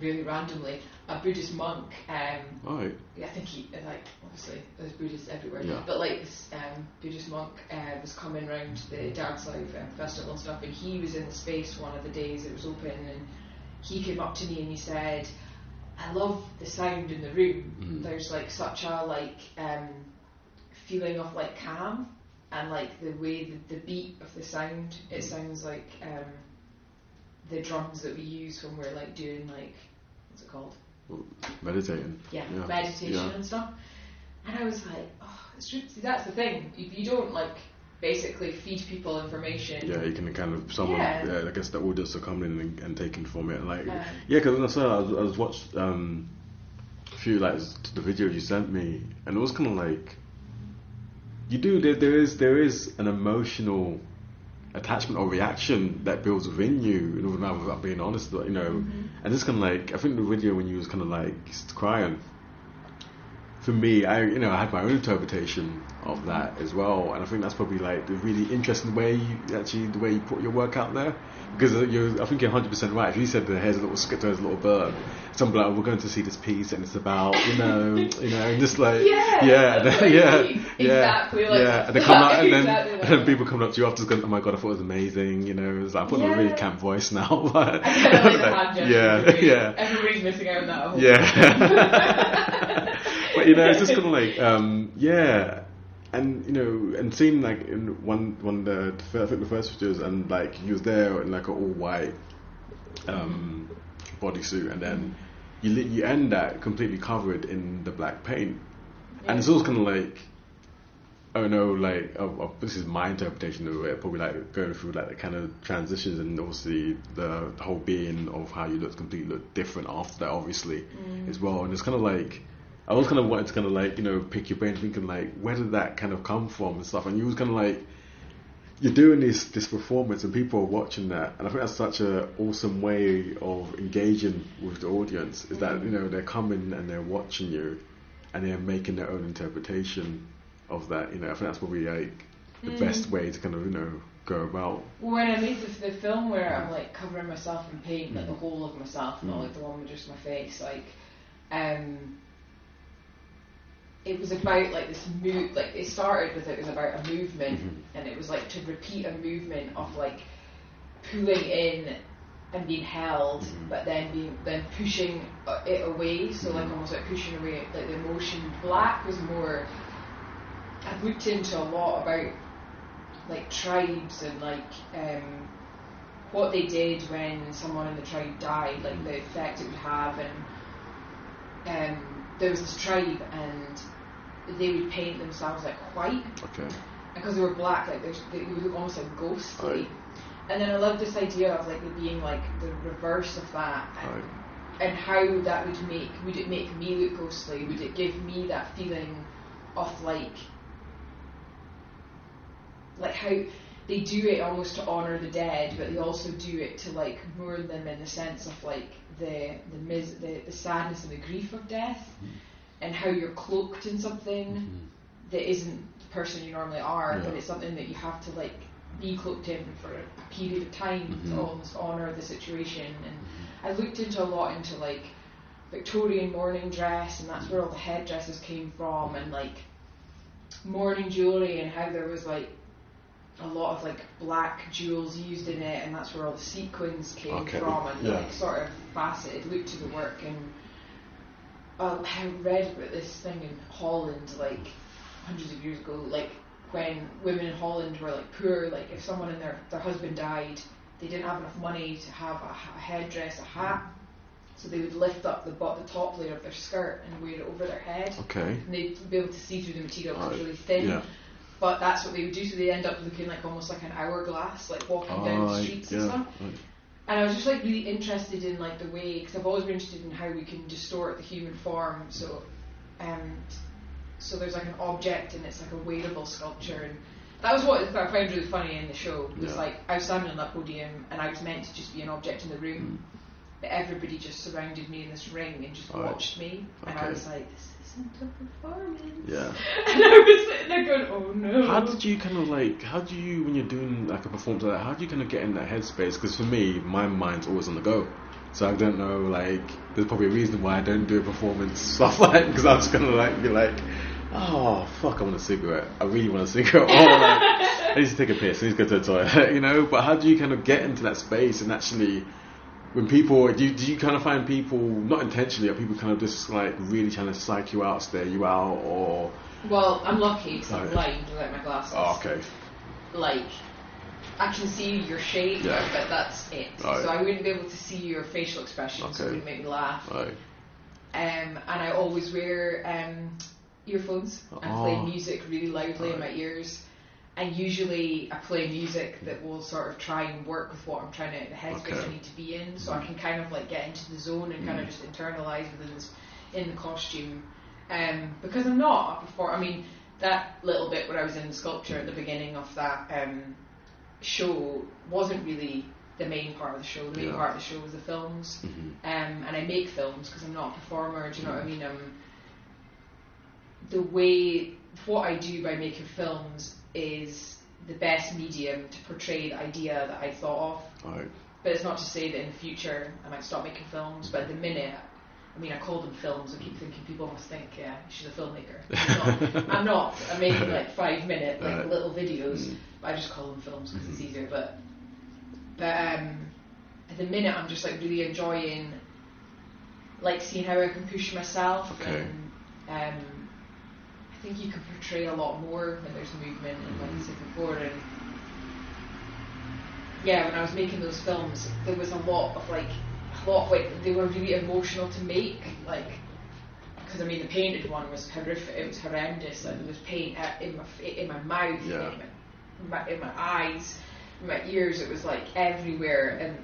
really randomly, a Buddhist monk. Um, Right. I think he like obviously there's Buddhists everywhere, Yeah. but like this um, Buddhist monk uh, was coming round the Dance Live um, festival and stuff, and he was in the space one of the days it was open, and he came up to me and he said, "I love the sound in the room. Mhm. There's like such a like um, feeling of like calm." And like the way the, the beat of the sound, it sounds like um, the drums that we use when we're like doing like what's it called? Meditating. yeah, Yeah, meditation yeah. and stuff. And I was like, oh, it's that's the thing. If you don't like basically feed people information, Yeah, you can kind of someone. Yeah. Yeah. I guess the audience are coming in and, and taking from it. Like, Yeah. yeah, because when I saw, I was, I was watched um, a few like the video you sent me, and it was kind of like you do. There, there is there is an emotional attachment or reaction that builds within you. You know, without, without being honest, you know, Mm-hmm. and it's kind of like I think the video when you was kind of like crying. For me, I you know I had my own interpretation of that as well, and I think that's probably like the really interesting way you actually the way you put your work out there. Because uh, you're, I think you're 100 percent right. If you said the here's a little script, there's a little bird, some like we're going to see this piece and it's about you know you know and just like Yeah, yeah that's and then- yeah like- yeah like yeah and they come out and then exactly and then people come up to you after going oh my god I thought it was amazing you know it's like, I put on a really Yeah. camp voice now but like the hand gesture. yeah yeah Everybody's missing out on that. whole yeah. but you know, it's just kind of like, um, yeah, and you know, and seeing like in one one the, I think the first videos, and like he was there in like an all white um, bodysuit, and then you you end that completely covered in the black paint, and it's always kind of like. Oh no! Like oh, oh, this is my interpretation of it. Probably like going through like the kind of transitions and obviously the, the whole being of how you look completely look different after that, obviously as well. And it's kind of like I was kind of wanted to kind of like you know pick your brain, thinking like where did that kind of come from and stuff. And you was kind of like you're doing this this performance and people are watching that, and I think that's such a awesome way of engaging with the audience. Is that you know they're coming and they're watching you, and they're making their own interpretation of that. You know, I think that's probably like the best way to kind of you know go about. Well, when I made the, the film where I'm like covering myself in paint, like the Mm. whole of myself, not Mm. like the one with just my face, like, um, it was about like this move. Like it started with it was about a movement, Mhm. and it was like to repeat a movement of like pulling in and being held, Mhm. but then being then pushing uh, it away. So like Mhm. almost like pushing away like the emotion. Black was more. I've looked into a lot about like tribes and like um, what they did when someone in the tribe died, like the effect it would have, and um, there was this tribe and they would paint themselves like white Okay. because they were black, like they, they would look almost like ghostly. Right. And then I love this idea of like being like the reverse of that, and, Right. and how that would make would it make me look ghostly? Would it give me that feeling of like like how they do it almost to honor the dead, but they also do it to like mourn them in the sense of like the the mis- the, the sadness and the grief of death, mm-hmm. and how you're cloaked in something mm-hmm. that isn't the person you normally are, Yeah. but it's something that you have to like be cloaked in for a period of time Mhm. to mm-hmm. almost honor the situation. And I looked into a lot into like Victorian mourning dress, and that's where all the headdresses came from, and like mourning jewelry, and how there was like a lot of like black jewels used in it, and that's where all the sequins came Okay, from, and yeah. like sort of faceted look to the work. And uh, I read about this thing in Holland, like hundreds of years ago, like when women in Holland were like poor, like if someone and their their husband died, they didn't have enough money to have a, a headdress, a hat, so they would lift up the bo- the top layer of their skirt and wear it over their head, Okay. and they'd be able to see through the material because it's really thin. Yeah. But that's what they would do, so they end up looking like almost like an hourglass, like walking down the streets yeah. and stuff. right. And I was just like really interested in like the way, because I've always been interested in how we can distort the human form. So, um, so there's like an object and it's like a wearable sculpture, and that was what I found really funny in the show. Was Yeah. like I was standing on that podium and I was meant to just be an object in the room, but everybody just surrounded me in this ring and just Mm. Right. watched me, and I was like, this performance. Yeah. And I was sitting there going, oh no. How did you kind of like? How do you when you're doing like a performance like that? How do you kind of get in that headspace? Because for me, my mind's always on the go. So I don't know, like, there's probably a reason why I don't do a performance stuff like because I'm just gonna like be like, oh fuck, I want a cigarette. I really want a cigarette. Or like, I need to take a piss. I need to go to the toilet. You know. But how do you kind of get into that space and actually? When people, do you, do you kind of find people, not intentionally, are people kind of just like really trying to psych you out, stare you out, or Well, I'm lucky because I'm blind without my glasses. oh, okay, Like, I can see your shape, Yeah. but that's it. Right. So I wouldn't be able to see your facial expressions. So it wouldn't make me laugh. right, Um, and I always wear um, earphones and play Oh. music really loudly in my ears. And usually I play music that will sort of try and work with what I'm trying to, the headspace Okay. I need to be in, so I can kind of like get into the zone and kind of Mm. just internalize within this, in the costume. Um, because I'm not a performer. I mean, that little bit where I was in the sculpture at the beginning of that um, show wasn't really the main part of the show. The main Yeah. part of the show was the films hmm um, and I make films because I'm not a performer. Do you know what I mean? Um, the way what I do by making films is the best medium to portray the idea that I thought of. right, But it's not to say that in the future I might stop making films. But at the minute, I mean, I call them films. I keep thinking people must think, yeah, she's a filmmaker. I'm not. I'm, not. I'm making like five minute like Right. little videos. Mm. But I just call them films because it's Mhm. easier. But but um, at the minute, I'm just like really enjoying like seeing how I can push myself Okay. and um, I think you can portray a lot more when there's movement and like I said before and yeah when I was making those films there was a lot of like a lot of like they were really emotional to make like because I mean the painted one was horrific it was horrendous and there was paint in my in my mouth Yeah. in, my, in my eyes in my ears it was like everywhere and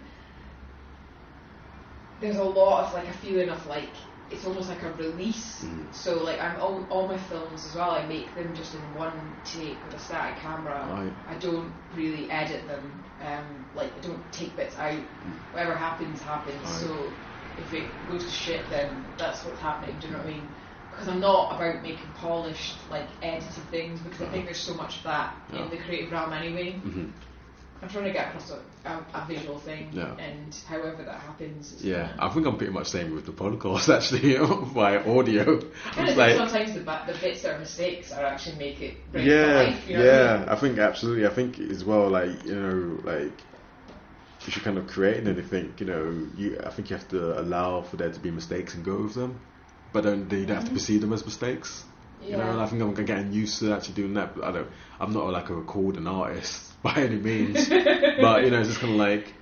there's a lot of like a feeling of like it's almost like a release. Mhm. So like I'm all, all my films as well. I make them just in one take with a static camera. Right. I don't really edit them. Um, like I don't take bits out. Whatever happens happens. Right. So if it goes to shit, then that's what's happening. Do you know what I mean? Because I'm not about making polished like edited things because I think there's so much of that Yeah. in the creative realm anyway. hmm I'm trying to get across a, a, a visual thing, Yeah. and however that happens. Yeah, I think I'm pretty much same with the podcast actually by audio. I kind It's of think like, sometimes the, the bits that are mistakes are actually make it yeah, life. You know yeah. I mean? I think absolutely. I think as well, like you know, like if you're kind of creating anything, you know, you I think you have to allow for there to be mistakes and go with them, but don't you don't have to mm-hmm. perceive them as mistakes. Yeah. You know, and I think I'm getting used to actually doing that. But I don't. I'm not like a recording artist by any means, but you know, it's just kind of like.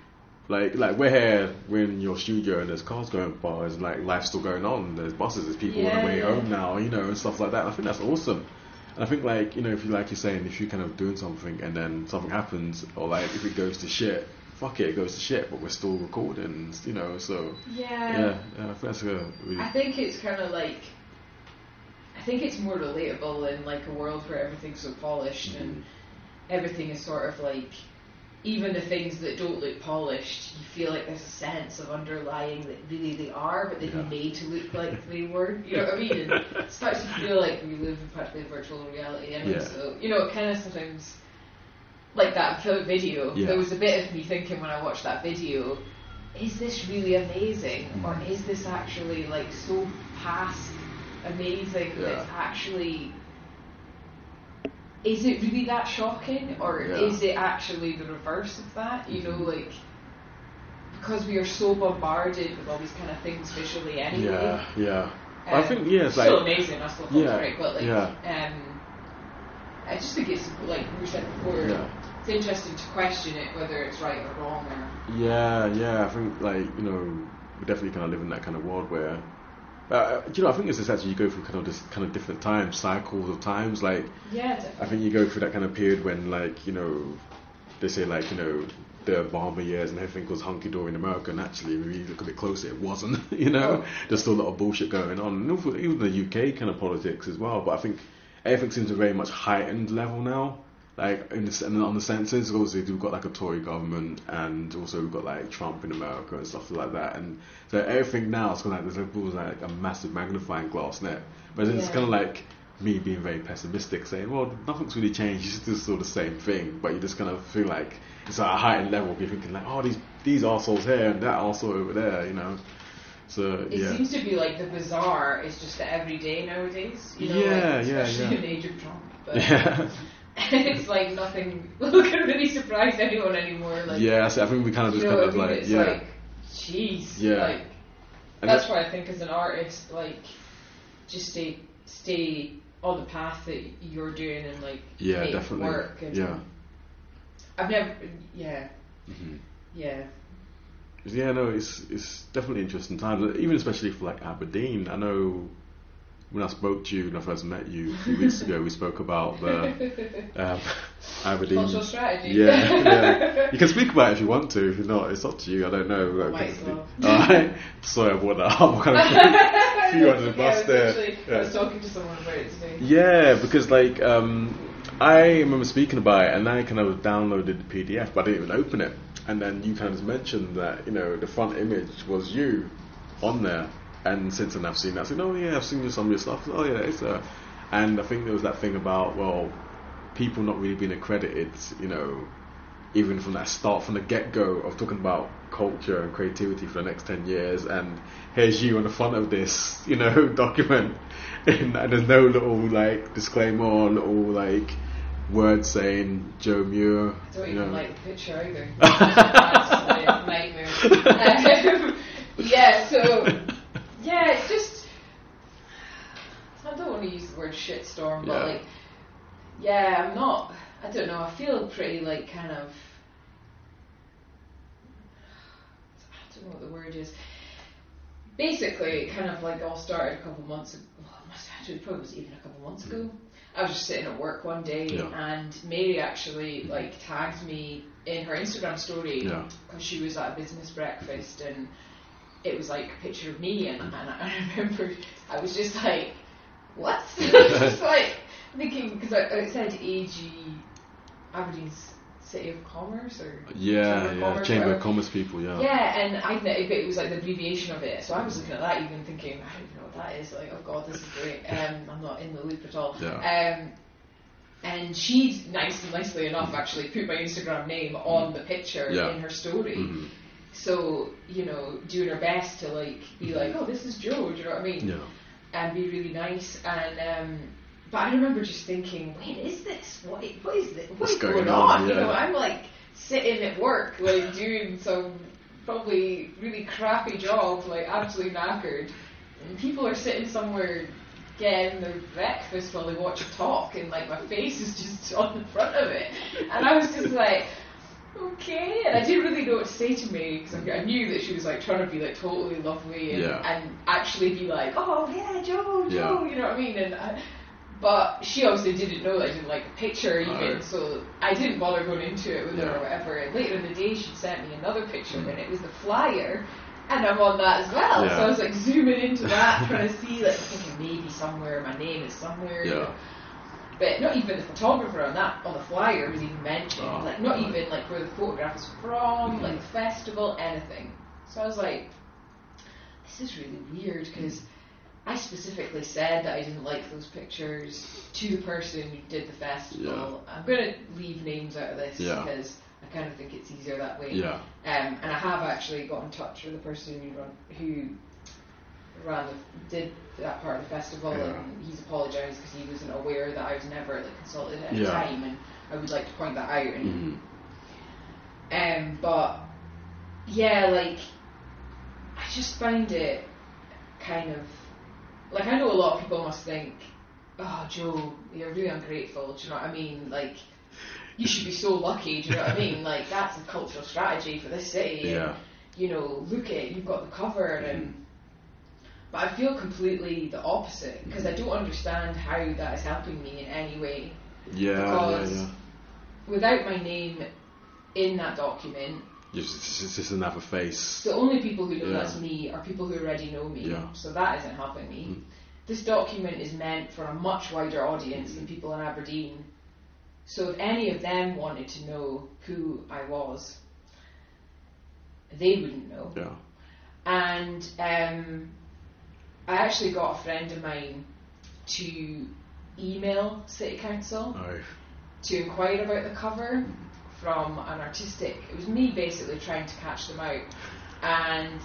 Like, like we're here, we're in your studio, and there's cars going by, and like life's still going on. There's buses, there's people on the way Yeah. home now, you know, and stuff like that. And I think that's awesome. And I think like you know, if you like you're saying, if you're kind of doing something and then something happens, or like if it goes to shit, fuck it, it goes to shit, but we're still recording, you know. So yeah. yeah, yeah I think that's a really I think it's kind of like. I think it's more relatable in like a world where everything's so polished and Mhm. Everything is sort of like. Even the things that don't look polished, you feel like there's a sense of underlying that really they are, but they've been made to look like they were. You know what I mean? And it starts to feel like we live in practically virtual reality. Anyway, Yeah. so you know, it kind of sometimes like that vi- video. Yeah. There was a bit of me thinking when I watched that video, is this really amazing, or Mhm. is this actually like so past amazing that it's actually is it really that shocking or Yeah. is it actually the reverse of that you know Mhm. like because we are so bombarded with all these kind of things visually anyway yeah, yeah. I um, think yeah, it's still like amazing I still think Yeah, great but like yeah. um I just think it's like we said before yeah. it's interesting to question it whether it's right or wrong or Yeah, yeah. I think like you know we definitely kind of live in that kind of world where, uh, you know? I think it's just actually you go through kind of this kind of different times, cycles of times. Like yeah definitely I think you go through that kind of period when like you know they say like you know the Obama years and everything was hunky dory in America, and actually when you look a bit closer, it wasn't. You know, Oh. there's still a lot of bullshit going on, and even even the UK kind of politics as well. But I think everything seems a very much heightened level now. Like in the, and on the senses, obviously we've got like a Tory government, and also we've got like Trump in America and stuff like that. And so everything now is kind of like there's like, a massive magnifying glass net. But it's Yeah. kind of like me being very pessimistic, saying, well, nothing's really changed. It's just sort of the same thing, but you just kind of feel like it's at a heightened level. You're thinking like, oh, these these assholes here and that arsehole over there, you know. So It yeah, seems to be like the bizarre is just the everyday nowadays. You know, Yeah, like, yeah, especially yeah. in the age of Trump. But yeah, it's like nothing can really surprise anyone anymore. Like, yeah. So I think we kind of just kind of what I mean? like It's yeah, like, jeez. Yeah. Like, And that's why I think as an artist, like, just stay stay on the path that you're doing and like Yeah, make definitely. work. And Yeah. I've never. Yeah. Mhm. Yeah. Yeah, no, it's it's definitely interesting times, even especially for like Aberdeen. I know when I spoke to you when I first met you a few weeks ago, we spoke about the um, Aberdeen. Cultural strategy. Yeah, yeah. You can speak about it if you want to. If not, it's up to you. I don't know. like, Might well. Alright. Sorry, I brought that up. Kind of threw you under the Yeah, bus was there. literally- I Yeah. was talking to someone about it today. Yeah, because like um, I remember speaking about it, and I kind of downloaded the PDF, but I didn't even open it. And then you kind of mentioned that you know the front image was you on there, and since then I've seen that. I said, oh yeah, I've seen some of your stuff. Oh yeah, it's a. And I think there was that thing about well, people not really being accredited. You know, even from that start, from the get go of talking about culture and creativity for the next 10 years, and here's you on the front of this, you know, document, and, and there's no little like disclaimer or little like word saying Joe Muir, I don't you even know. like the picture either. Nightmare. Um, yeah, so yeah, it's just I don't want to use the word shitstorm, but Yeah. like yeah, I'm not. I don't know. I feel pretty like kind of. I don't know what the word is. Basically, it kind of like all started a couple months ago. Well, it must actually probably was even a couple months ago. I was just sitting at work one day, Yeah. and Mary actually like tagged me in her Instagram story Yeah. because she was at a business breakfast and it was like a picture of me and, and I remember I was just like, what? just like thinking because it said AG Aberdeen's City of Commerce or Yeah, Chamber of yeah, Commerce, Chamber whatever. of Commerce people, yeah. Yeah, and I know but it was like the abbreviation of it. So I was looking at that, even thinking, I don't even know what that is. Like, oh god, this is great. Um, I'm not in the loop at all. Yeah. Um, and she nice, nicely enough actually put my Instagram name on the picture Yeah. in her story. Mhm. So you know, doing her best to like be like, oh, this is Joe. Do you know what I mean? Yeah. and be really nice. And um, but I remember just thinking, when is this? What, what is this? What What's is going, going on? on? You know, I'm like sitting at work, like doing some probably really crappy job, like absolutely knackered, and people are sitting somewhere getting their breakfast while they watch a talk, and like my face is just on the front of it, and I was just like. Okay, and I didn't really know what to say to Mary because I, knew that she was like trying to be like totally lovely and, Yeah. and actually be like, oh yeah, Joe, Joe, Yeah. you know what I mean? And I, but she obviously didn't know that I didn't like the picture even, No. so I didn't bother going into it with her Yeah. or whatever. And later in the day, she sent me another picture, Mm. and it was the flyer, and I'm on that as well. So I was like zooming into that, trying to see, like thinking maybe somewhere my name is somewhere. Yeah. But not even the photographer on that on the flyer was even mentioned. Oh, like not even like where the photograph is from, Mhm. like the festival, anything. So I was like, this is really weird because I specifically said that I didn't like those pictures to the person who did the festival. I'm gonna leave names out of this Yeah. because I kind of think it's easier that way. Yeah. Um, and I have actually got in touch with the person who run, who ran the, did that part of the festival, Yeah. and he's apologised because he wasn't aware that I was never like consulted at Yeah. the time, and I would like to point that out. And, Mhm. um, but yeah, like I just find it kind of like I know a lot of people must think, oh Joe, you're really ungrateful. Do you know what I mean? Like you should be so lucky. Do you know what I mean? Like that's a cultural strategy for this city. and, Yeah. you know, look at you've got the cover and. But I feel completely the opposite because I don't understand how that is helping me in any way Yeah, yeah, Because- yeah. without my name in that document. It's just- it's just another face. The only people who know Yeah. that's me are people who already know me, Yeah. so that isn't helping me. Mm. This document is meant for a much wider audience than people in Aberdeen. So if any of them wanted to know who I was, they wouldn't know. Yeah. And um, I actually got a friend of mine to email City Council Oh, to inquire about the cover from an artistic. It was me basically trying to catch them out, and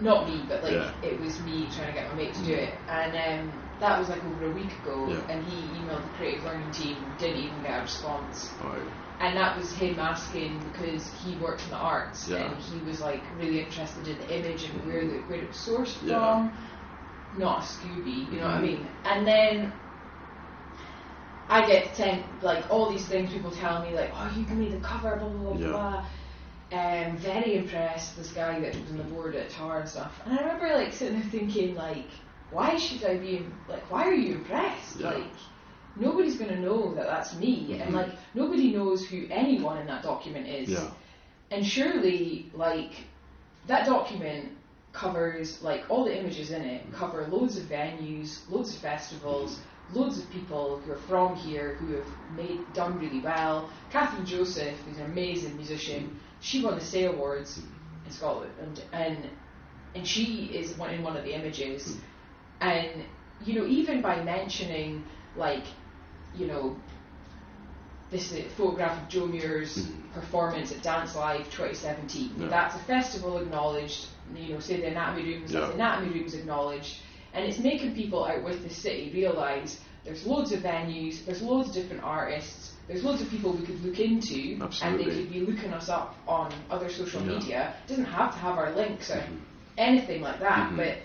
not me, but like Yeah. it was me trying to get my mate to do it. And um, that was like over a week ago, Yeah. and he emailed the creative learning team, didn't even get a response. oh, And that was him asking because he worked in the arts Yeah. and he was like really interested in the image and where the where it was sourced from. Not a Scooby, you know what I Mhm. mean? And then I get sent like all these things people tell me like, Oh you made the cover, blah blah blah Yeah. blah um, very impressed this guy that was on the board at Tar and stuff. And I remember like sitting there thinking like, why should I be like why are you impressed? Yeah. Like nobody's gonna know that that's me, and Mhm. like nobody knows who anyone in that document is. yeah, And surely like that document covers like all the images in it cover loads of venues, loads of festivals. Loads of people who are from here who have made done really well. Kathryn Joseph, who's an amazing musician, she won the Say Awards in Scotland, and and, and she is one in one of the images, and you know even by mentioning like you know this is a photograph of Joe Muir's Mhm. performance at Dance Live 2017. Yeah. That's a festival acknowledged. You know, say the Anatomy Rooms, Yeah. Anatomy Rooms acknowledged, and it's making people out with the city realise there's loads of venues, there's loads of different artists, there's loads of people we could look into, and they could be looking us up on other social Yeah. media. It doesn't have to have our links or Mhm. anything like that, Mhm. but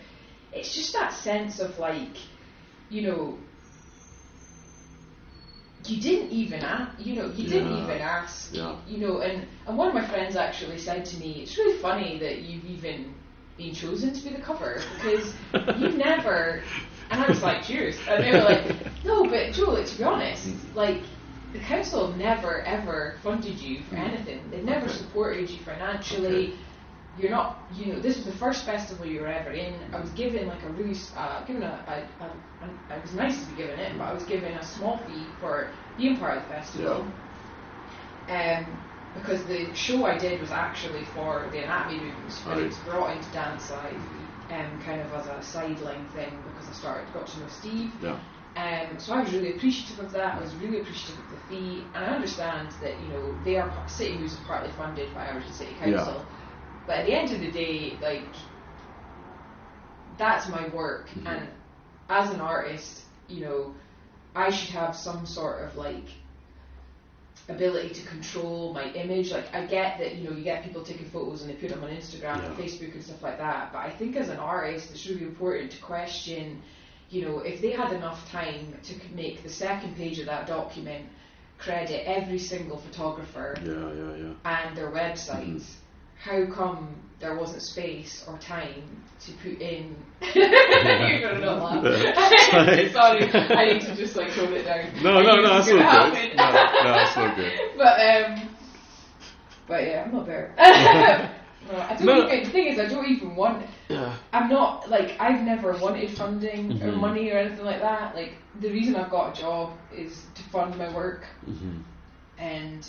it's just that sense of like, you know, you didn't even ask, you know, you didn't even ask, Yeah. you know, and, and one of my friends actually said to me, it's really funny that you've even been chosen to be the cover because you've never, and I was like, cheers, and they were like, no, but Joe, like, to be honest, like, the council never ever funded you for Mhm. anything. They've never Okay. supported you financially. Okay. You're not, you know, this was the first festival you were ever in. I was given like a really, uh, given a, a, a, a, it was nice to be given it, but I was given a small fee for being part of the festival. Yeah. Um, because the show I did was actually for the anatomy rooms, but it was brought into Dance Live, um, kind of as a sideline thing because I started got to know Steve. yeah, Um, so I was really appreciative of that. I was really appreciative of the fee, and I understand that you know they are Citymoves is partly funded by Aberdeen City Council. Yeah. But at the end of the day, like that's my work, Mhm. and as an artist, you know, I should have some sort of like ability to control my image. Like I get that you know you get people taking photos and they put them on Instagram and Facebook and stuff like that, but I think as an artist, it should be important to question you know, if they had enough time to make the second page of that document credit every single photographer yeah, yeah, yeah. and their websites, how come there wasn't space or time to put in? You're gonna not laugh. Sorry. I need to just like tone it down. No, I no, no, that's all good. No, no, that's all good. But um, but yeah, I'm not there. no, I don't No. even. The thing is, I don't even want. Yeah, I'm not like I've never wanted funding or Mhm. money or anything like that. Like the reason I've got a job is to fund my work, hmm and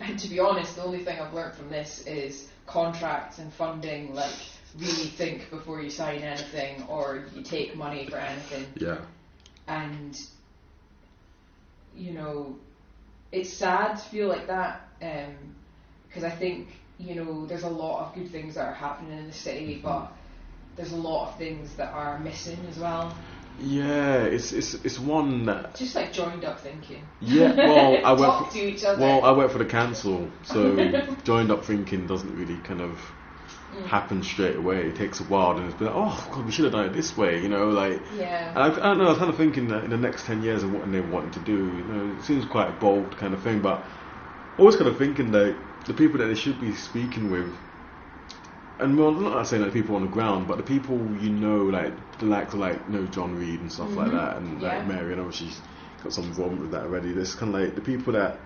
and to be honest, the only thing I've learned from this is contracts and funding. Like really think before you sign anything or you take money for anything. yeah, And you know, it's sad to feel like that um, because I think you know there's a lot of good things that are happening in the city, mm-hmm. but there's a lot of things that are missing as well. Yeah. It's it's it's one that Just like joined up thinking. Yeah, well, I work talk for- to each other. well, I work for the council, so joined up thinking doesn't really kind of Mm. happen straight away. It takes a while, and it's been like, oh god, we should have done it this way, you know, like. yeah. And I, I don't know. I was kind of thinking that in the next ten years of what they wanting to do. You know, it seems quite a bold kind of thing, but always kind of thinking that the people that they should be speaking with, and well, I'm not saying that the people on the ground, but the people you know, like the likes of like you know John Reed and stuff like Mhm. that, and Yeah. like Mary, and obviously she's got some involvement with that already. There's kind of like the people that.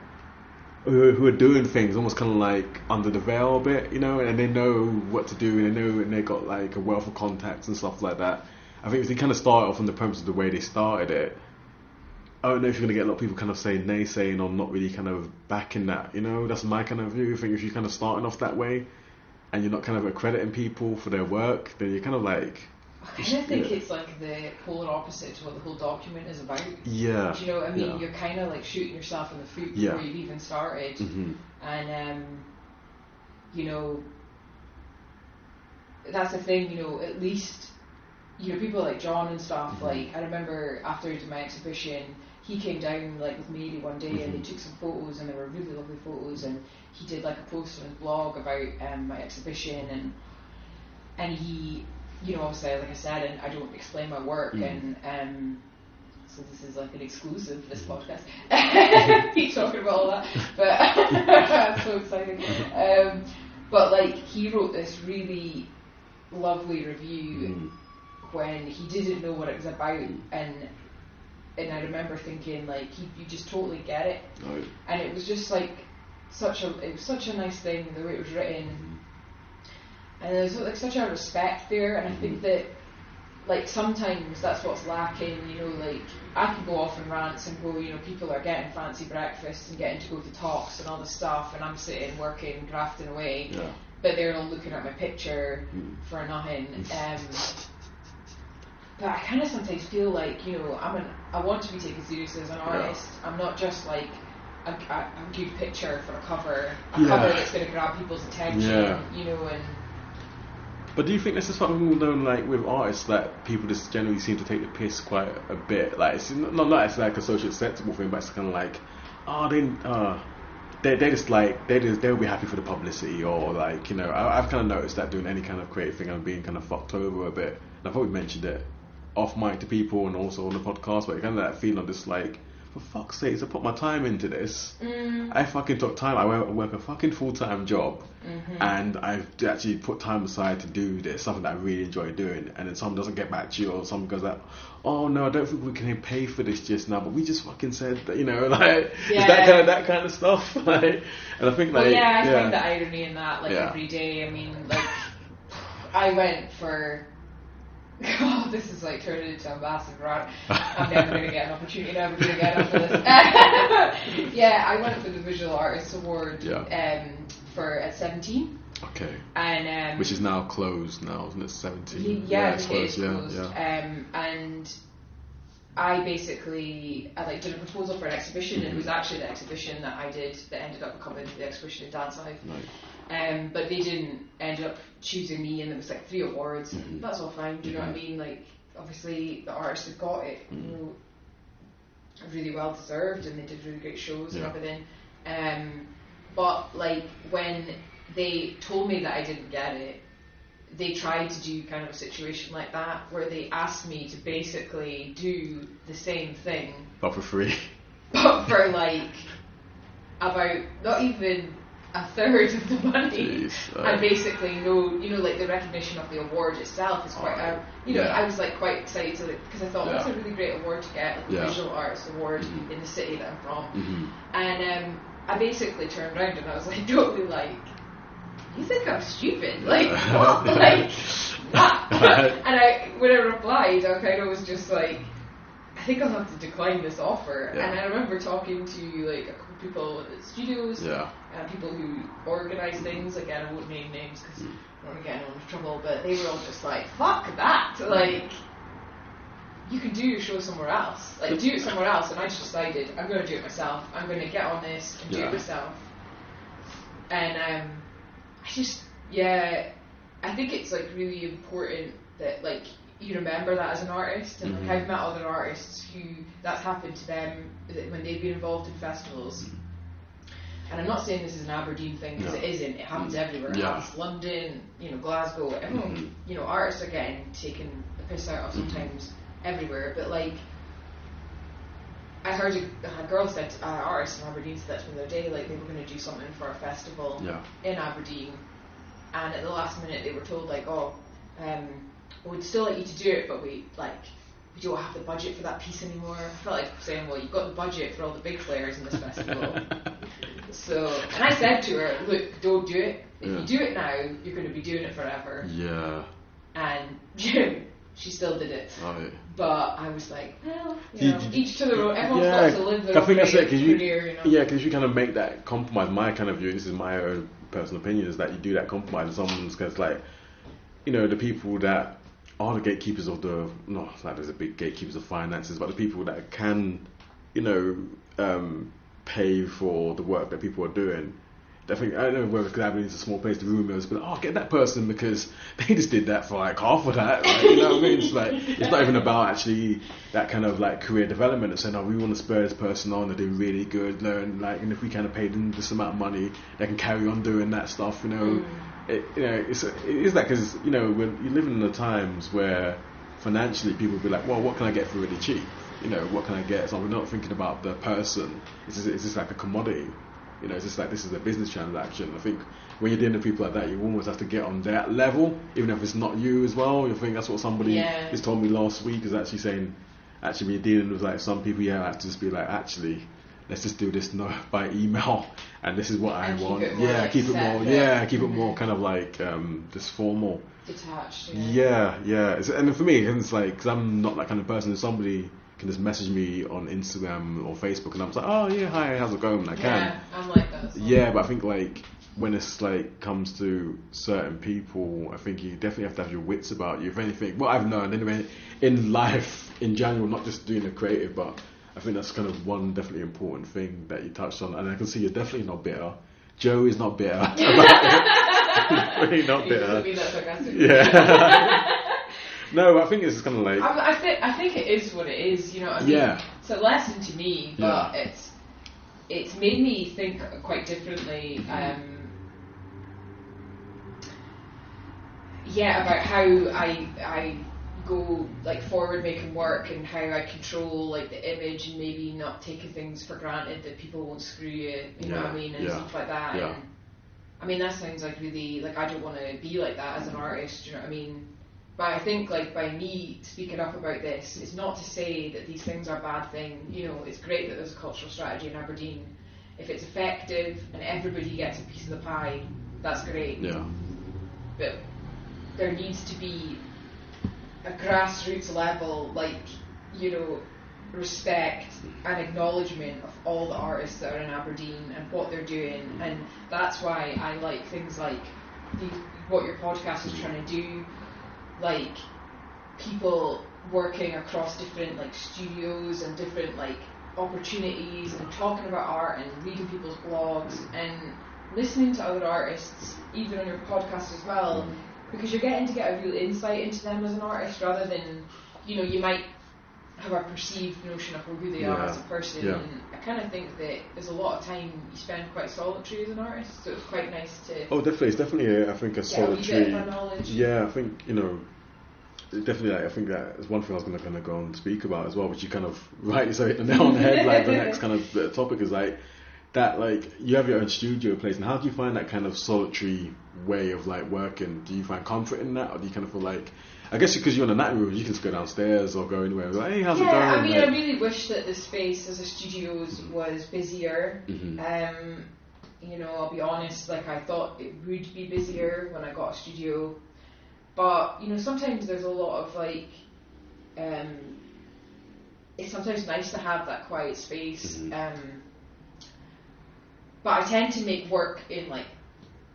Who, who are doing things almost kind of like under the veil a bit, you know, and they know what to do, and they know, and they got like a wealth of contacts and stuff like that. I think if they kind of start off on the premise of the way they started it, I don't know if you're going to get a lot of people kind of saying naysaying or not really kind of backing that. You know, that's my kind of view. I think if you're kind of starting off that way and you're not kind of accrediting people for their work, then you're kind of like I kind of think Yeah. it's like the polar opposite to what the whole document is about. Yeah. Do you know what I mean? Yeah. You're kind of like shooting yourself in the foot Yeah. before you've even started, hmm and um, you know, that's the thing. You know, at least you know people like John and stuff. Mhm. Like I remember after I did my exhibition, he came down like with Mary one day and they Mhm. took some photos and they were really lovely photos and he did like a post on his blog about um, my exhibition and and he you know obviously like I said and I don't explain my work Mhm. and um so this is like an exclusive this Mhm. podcast keep talking about all that but so exciting um, but like he wrote this really lovely review Mm. when he didn't know what it was about Mm. and and I remember thinking like he, you just totally get it Right. and it was just like such a it was such a nice thing the way it was written Mhm. and there's like such a respect there and I think Mhm. that like sometimes that's what's lacking you know like I could go off and rants and go you know people are getting fancy breakfasts and getting to go to talks and all this stuff and I'm sitting working grafting away Yeah. but they're all looking at my picture Mm. for nothing. Um, but I kind of sometimes feel like you know I'm an I want to be taken seriously as an Yeah. artist. I'm not just like a, a, a good picture for a cover, a Yeah. cover that's going to grab people's attention. Yeah. You know, and But do you think this is something we've known, like with artists, that people just generally seem to take the piss quite a bit? Like it's not not that it's like a socially acceptable thing, but it's kind of like, oh, they, uh, they, they just like they just they'll be happy for the publicity, or like you know, I, I've kind of noticed that doing any kind of creative thing, I'm being kind of fucked over a bit. And I've probably mentioned it off mic to people and also on the podcast, but kind of that feeling of just like, for fuck's sake, I put my time into this. mm, I fucking took time. I work, work a fucking full time job, mhm. and I've actually put time aside to do this, something that I really enjoy doing. And then someone doesn't get back to you, or someone goes like, "Oh no, I don't think we can pay for this just now." But we just fucking said that, you know, like it's that kind of that kind of stuff. Like, and I think like well, yeah, I find the irony in that like Yeah. every day. I mean, like I went for. God, this is like turning into a massive rant. I'm never going to get an opportunity ever to again after this. yeah, I went for the Visual Artist Award Yeah. um, for at 17, okay, and um, which is now closed now, isn't it? Seventeen. yeah, I it's it is closed, closed. Yeah, Um, and I basically I like did a proposal for an exhibition, and it was actually the exhibition that I did that ended up becoming the exhibition in Dance yeah. Um, but they didn't end up choosing me, and there was like three awards. Mhm. That's all fine. Do you know what I Mhm. mean? Like, obviously, the artists that got it, you Mhm. know, really well deserved, and they did really great shows and everything. Um, but like when they told me that I didn't get it, they tried to do kind of a situation like that where they asked me to basically do the same thing But for free. but for like about not even a third of the money. Jeez, uh, and basically, no, you know, like the recognition of the award itself is quite, uh, you know, Yeah. I was like quite excited to because I thought well, that's a really great award to get, like the Yeah. Visual arts Award Mhm. in the city that I'm from. hmm And um, I basically turned around and I was like totally like, you think I'm stupid? Like Yeah. what? like what? And I when I replied, I kind of was just like, I think I'll have to decline this offer. Yeah. And I remember talking to like a people at studios, Yeah. uh, people who organise things. Again, I won't name names because Mm. I don't want to get anyone into trouble. But they were all just like, fuck that, like. You can do your show somewhere else. Like, do it somewhere else. And I just decided, I'm going to do it myself. I'm going to get on this and do it myself. And um, I just, yeah, I think it's like really important that like you remember that as an artist. And Mhm. like I've met other artists who that's happened to them when they've been involved in festivals. And I'm not saying this is an Aberdeen thing because No. it isn't. It happens Mm. everywhere. It Yeah. happens London, you know, Glasgow. Everyone, Mhm. you know, artists are getting taken the piss out of Mhm. sometimes everywhere. But like, I heard a, a girl said, uh, artist in Aberdeen said that to me the other day, like they were going to do something for a festival Yeah. in Aberdeen, and at the last minute they were told like, oh, um, we'd still like you to do it, but we like we don't have the budget for that piece anymore. I felt like saying, well, you've got the budget for all the big players in this festival. so, and I said to her, look, don't do it. If Yeah. you do it now, you're going to be doing it forever. Yeah. And she still did it. Oh, right. But I was like, well, you You- know, you- each to their own. Everyone's yeah, got to live their I own think that's it, creative 'cause you- career, you know. Yeah, because you kind of make that compromise. My kind of view, this is my own personal opinion, is that you do that compromise. And someone's because like, you know, the people that are the gatekeepers of the no, like there's a big gatekeepers of finances, but the people that can, you know, um, pay for the work that people are doing. Think I don't know whether Gladwin is a small place. The rumours, but oh, get that person because they just did that for like half of that. Like, you know what I mean? It's like it's not even about actually that kind of like career development and saying, oh, we want to spur this person on. They're doing really good, learn like, and if we kind of pay them this amount of money, they can carry on doing that stuff. You know, Mm. It, you know, it's it is that because you know when you live in the times where financially people will be like, well, what can I get for really cheap? You know, what can I get? So we're not thinking about the person. It's just, it's just like a commodity. You know, it's just like this is a business transaction. I think when you're dealing with people like that, you almost have to get on that level, even if it's not you as well. You think that's what somebody Yeah. just told me last week is actually saying, actually, when you're dealing with like some people, yeah, I have to just be like, actually, let's just do this no, by email, and this is what I keep want. yeah, like, keep it more. Yeah, keep it more kind of like um, just formal. Detached. Yeah, yeah. It's, and for me, it's like because I'm not that kind of person. If somebody can just message me on Instagram or Facebook, and I'm just like, oh yeah, hi, how's it going? And I can. Yeah, I'm like that. Well. Yeah, but I think like when it's like comes to certain people, I think you definitely have to have your wits about you. If anything, what I've learned anyway in life in general, not just doing the creative, but I think that's kind of one definitely important thing that you touched on. And I can see you're definitely not bitter. Joe is not bitter. about it. really not bitter. that. Yeah. no, I think it's kind of like I, I think I think it is what it is. You know what I mean? Yeah. It's a lesson to me, but Yeah. it's it's made me think quite differently. Um, yeah, about how I I go like forward make making work and how I control like the image and maybe not taking things for granted that people won't screw you. You know what I mean and yeah, stuff like that. yeah. And, I mean that sounds like really like I don't want to be like that as an mm-hmm. artist. You know what I mean? But I think like by me speaking up about this, it's not to say that these things are a bad thing. You know, it's great that there's a cultural strategy in Aberdeen. If it's effective and everybody gets a piece of the pie, that's great. yeah, But there needs to be a grassroots level, like you know, respect and acknowledgement of all the artists that are in Aberdeen and what they're doing, and that's why I like things like the, what your podcast is trying to do, like people working across different like studios and different like opportunities and talking about art and reading people's blogs and listening to other artists even on your podcast as well because you're getting to get a real insight into them as an artist rather than you know you might have a perceived notion of who they are as a person Yeah. and I kind of think that there's a lot of time you spend quite solitary as an artist so it's quite nice to Oh, definitely. It's definitely, a, I think, a a solitary. knowledge Yeah, I think you know, definitely. Like, I think that is one thing I was going to kind of go and speak about as well, which you kind of rightly so hit the nail on the head. Like the next kind of topic is like that. Like you have your own studio place, and how do you find that kind of solitary way of like working? Do you find comfort in that, or do you kind of feel like? I guess because you're in a night room, you can just go downstairs or go anywhere. Like, hey, how's yeah, it going? I mean, Like- I really wish that the space as a studios was busier. Mhm. Um, you know, I'll be honest, like I thought it would be busier when I got a studio, but you know, sometimes there's a lot of like, um, it's sometimes nice to have that quiet space. Mhm. Um, but I tend to make work in like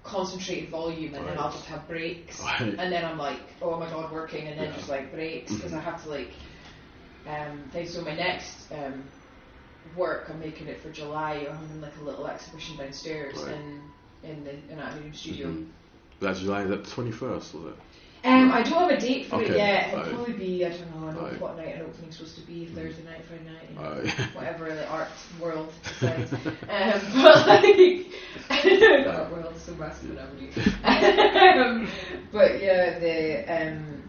concentrated volume, and then I'll just have breaks, Right. and then I'm like, oh my god, working, and then Yeah. just like breaks because I have to like um, things. So my next um, work, I'm making it for July. I'm having like a little exhibition downstairs Right. in in the in our studio. Mhm. That July is that twenty first, was it? Um, I don't have a date for it yet. It'll probably be I don't know. I don't know what night an opening's supposed to be. Thursday night, Friday night, you know, whatever the art world decides. um, but like the art world is so massive Aberdeen. um, but yeah, the um,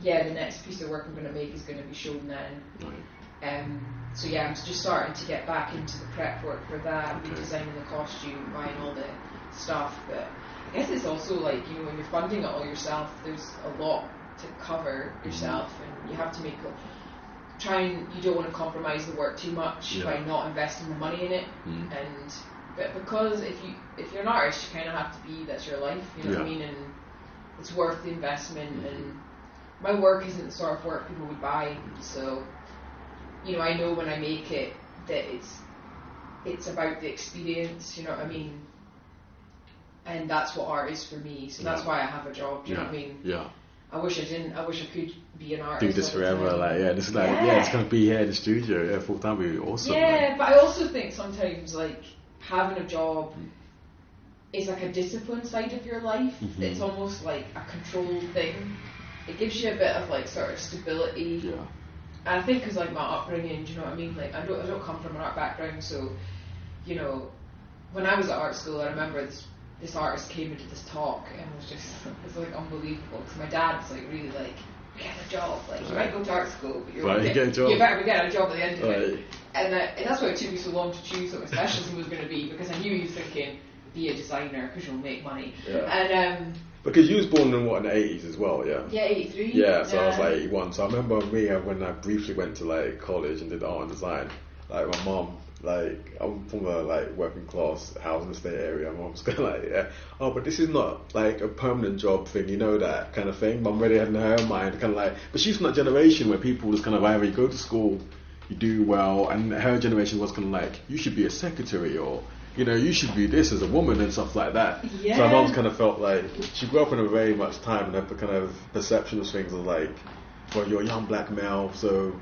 yeah, the next piece of work I'm going to make is going to be shown then. Um, so yeah, I'm just starting to get back into the prep work for that, Okay. redesigning the costume, buying all the stuff. But I guess it's also like you know when you're funding it all yourself, there's a lot to cover Mm-hmm. yourself, and you have to make a, try and you don't want to compromise the work too much Yeah. by not investing the money in it. Mm. And but because if you if you're an artist, you kind of have to be that's your life. You know what I mean? And it's worth the investment. Mhm. And my work isn't the sort of work people would buy, so you know I know when I make it that it's it's about the experience. You know what I mean? And that's what art is for me. So that's Yeah. why I have a job. Do you know what I mean? Yeah. I wish I didn't. I wish I could be an artist. Do this forever, like yeah, just like yeah, Yeah. it's gonna be here in the studio, yeah, full time would be awesome. Yeah, like. but I also think sometimes like having a job is like a discipline side of your life. Mhm. It's almost like a controlled thing. It gives you a bit of like sort of stability. Yeah. And I think because like my upbringing, do you know what I mean? Like I don't, I don't come from an art background, so you know, when I was at art school, I remember this this artist came into this talk and it was just it was like unbelievable because my dad was like really like get a job, like you might go to art school, but you're Right, get a job. You better be getting a job at the end of it. And, and that's why it took me so long to choose what my specialism was going to be because I knew he was thinking be a designer because you'll make money. Yeah. And um, Because you was born in what in the eighties as well, yeah. yeah, eighty three. Yeah, so I was like 81. So I remember me uh, when I briefly went to like college and did art and design. Like my mom, like I'm from a like working class housing estate area. My mom's kind of like, yeah, oh, but this is not like a permanent job thing, you know that kind of thing. Mum really had in her mind kind of like, but she's from that generation where people just kind of either you go to school, you do well, and her generation was kind of like, you should be a secretary or. You know, you should be this as a woman and stuff like that. Yeah. So my mom's kind of felt like she grew up in a very much time and the kind of perception of things of like, well, you're a young black male, so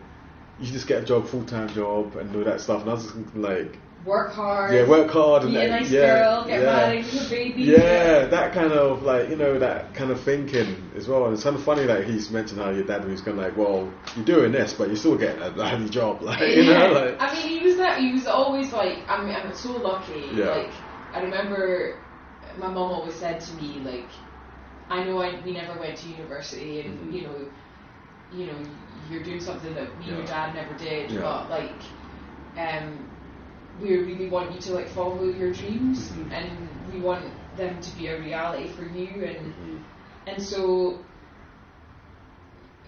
you just get a job, full time job, and all that stuff. And I was just thinking like, work hard. yeah, work hard and a nice yeah, girl. Get yeah. married, have a baby. Yeah, that kind of like you know that kind of thinking as well. And it's kind of funny that he's mentioned how your dad was kind of like, well, you're doing this, but you're still getting a bloody job, like you know, like I mean, he was that. He was always like. I mean, I'm so lucky. Yeah. Like, I remember my mom always said to me, like, I know I, we never went to university, and Mhm. you know, you know, you're doing something that me and your dad never did, Yeah. but like, um, we really want you to like follow your dreams, Mhm. and we want them to be a reality for you, and Mhm. and so,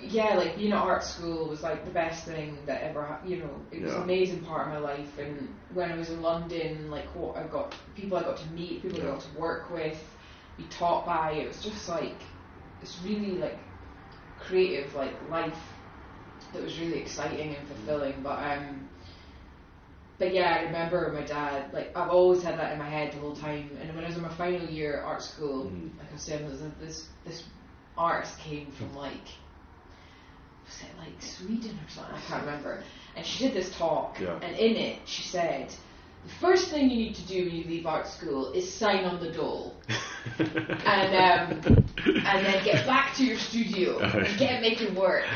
yeah, like being at art school was like the best thing that ever, hap- you know, it was Yeah. an amazing part of my life. And when I was in London, like what I got, people I got to meet, people I got to work with, be taught by, it was just like, it's really like creative, like life that was really exciting and fulfilling. But um, but yeah, I remember my dad. Like I've always had that in my head the whole time. And when I was in my final year at art school, Mhm. like I was saying, this this artist came from like was it like Sweden or something? I can't remember. And she did this talk, Yeah. and in it she said. The first thing you need to do when you leave art school is sign on the dole and um, and then get back to your studio and get making work.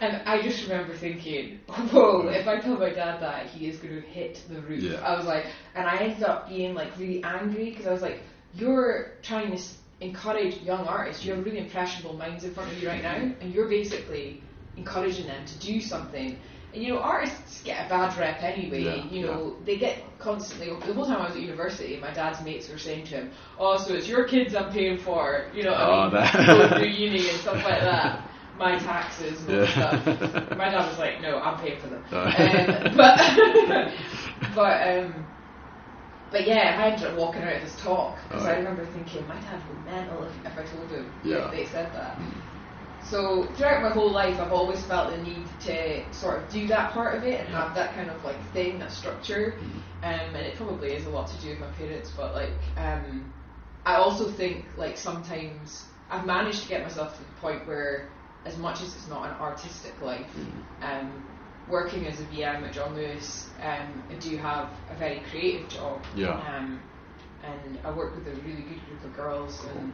And I just remember thinking, whoa, if I tell my dad that, he is going to hit the roof. Yeah. I was like, and I ended up being like really angry because I was like, you're trying to encourage young artists. You have really impressionable minds in front of you right now, and you're basically encouraging them to do something. And you know, artists get a bad rep anyway. Yeah, you know, they get constantly. The whole time I was at university, my dad's mates were saying to him, "Oh, so it's your kids I'm paying for." You know, Oh, I mean, that- going through uni and stuff like that. My taxes and Yeah. stuff. My dad was like, "No, I'm paying for them." Oh. Um, but but um, but yeah, I ended up walking out of this talk because I Oh. remember thinking my dad would mental if, if I told him Yeah. if they said that. So throughout my whole life, I've always felt the need to sort of do that part of it and have that kind of like thing, that structure. Um, and it probably is a lot to do with my parents, but like, um, I also think like sometimes I've managed to get myself to the point where, as much as it's not an artistic life, um, working as a VM at John Lewis, um, I do have a very creative job. Yeah. Um, and I work with a really good group of girls, and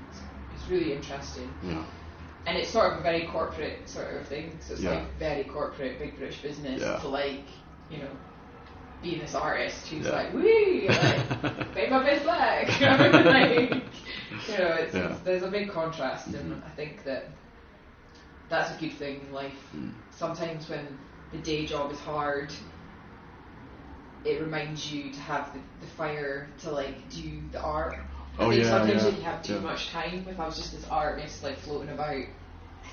it's really interesting yeah. And it's sort of a very corporate sort of thing. So it's Yeah. like very corporate, big British business Yeah. to like, you know, being this artist who's Yeah. like, wee, like, make my best black. like, you know, it's, it's, there's a big contrast, and Mhm. I think that that's a good thing in life. Mm. Sometimes when the day job is hard, it reminds you to have the, the fire to like do the art. I Oh, think yeah, sometimes yeah, if you have too yeah. much time, if I was just this artist like floating about, I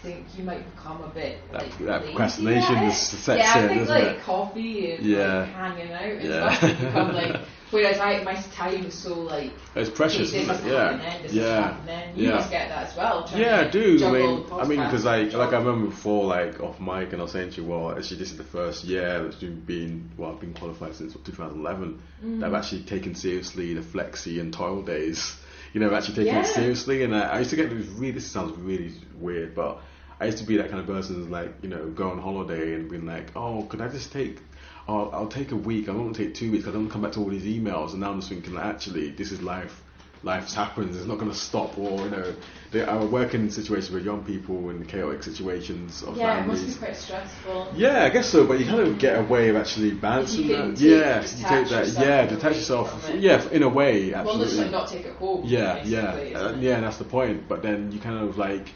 think you might become a bit That- like that procrastination is- sets yeah, I think like it? coffee and Yeah. like hanging out and Yeah. stuff can become like. Whereas I, my time is so like. It's precious, it? Yeah. is Yeah. Yeah. must get that as well. Yeah, I do. I mean, I mean, because like, like I remember before, like off mic, and I was saying to you, well, actually, this is the first year that's been being, well, I've been qualified since 2011. Mm. That I've actually taken seriously the flexi and TOIL days. you know, actually taking Yeah. it seriously. And I, I used to get this really, this sounds really weird, but I used to be that kind of person like, you know, go on holiday and being like, oh, could I just take, oh, I'll take a week. I to take two weeks. I don't want to come back to all these emails. And now I'm just thinking, like, actually, this is life. Life happens. It's not going to stop. Or you know, they, I work in situations with young people in chaotic situations of Yeah, it families. must be quite stressful. Yeah, I guess so, but you kind of get a way of actually balancing that. Yeah, you detach take that. yourself Yeah, detach yourself. Yeah, in a way, absolutely. Well, just like not take it home. yeah, yeah, uh, it? yeah. That's the point. But then you kind of like,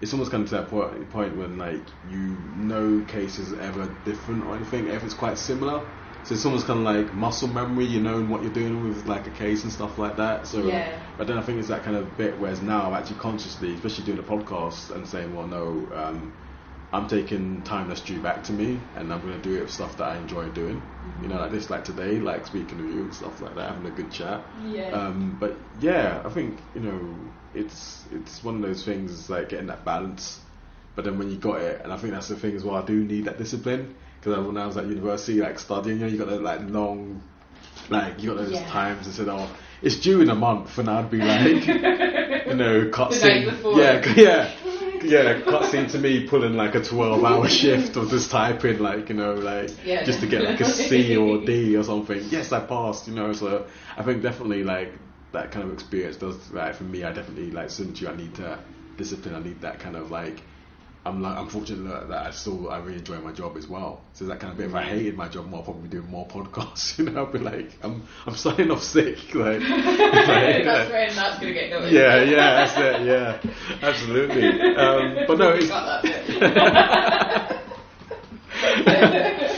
it's almost come to that point, point when like you know cases ever different or anything. Everything's quite similar. So it's almost kind of like muscle memory. You know what you're doing with like a case and stuff like that. So, Yeah. but then I think it's that kind of bit. Whereas now, I'm actually consciously, especially doing a podcast and saying, well, no. Um, I'm taking time that's due back to me, and I'm going to do it with stuff that I enjoy doing. You know, like this, like today, like speaking to you and stuff like that, having a good chat. Yeah. Um, but yeah, I think you know, it's it's one of those things, it's like getting that balance. But then when you got it, and I think that's the thing as well. I do need that discipline because when I was at university, like studying, you know, you got that like long, like you got those Yeah. times and said, oh, it's due in a month, and I'd be like, you know, cut scene, yeah, yeah. Yeah, cut scene to me pulling like a twelve hour shift or just typing like, you know, like Yeah, just to get like a C or D or something. Yes, I passed, you know, so I think definitely like that kind of experience does right for me I definitely like similar to you, I need to discipline, I need that kind of like I'm like I'm fortunate that, I still I really enjoy my job as well. So that kind of bit if I hated my job more I'd probably be doing more podcasts, you know, I'd be like I'm I'm starting off sick. Like, like, that's when that's gonna get noticed. yeah, yeah, that's it. Yeah, absolutely. Um, but no, it's, got that bit.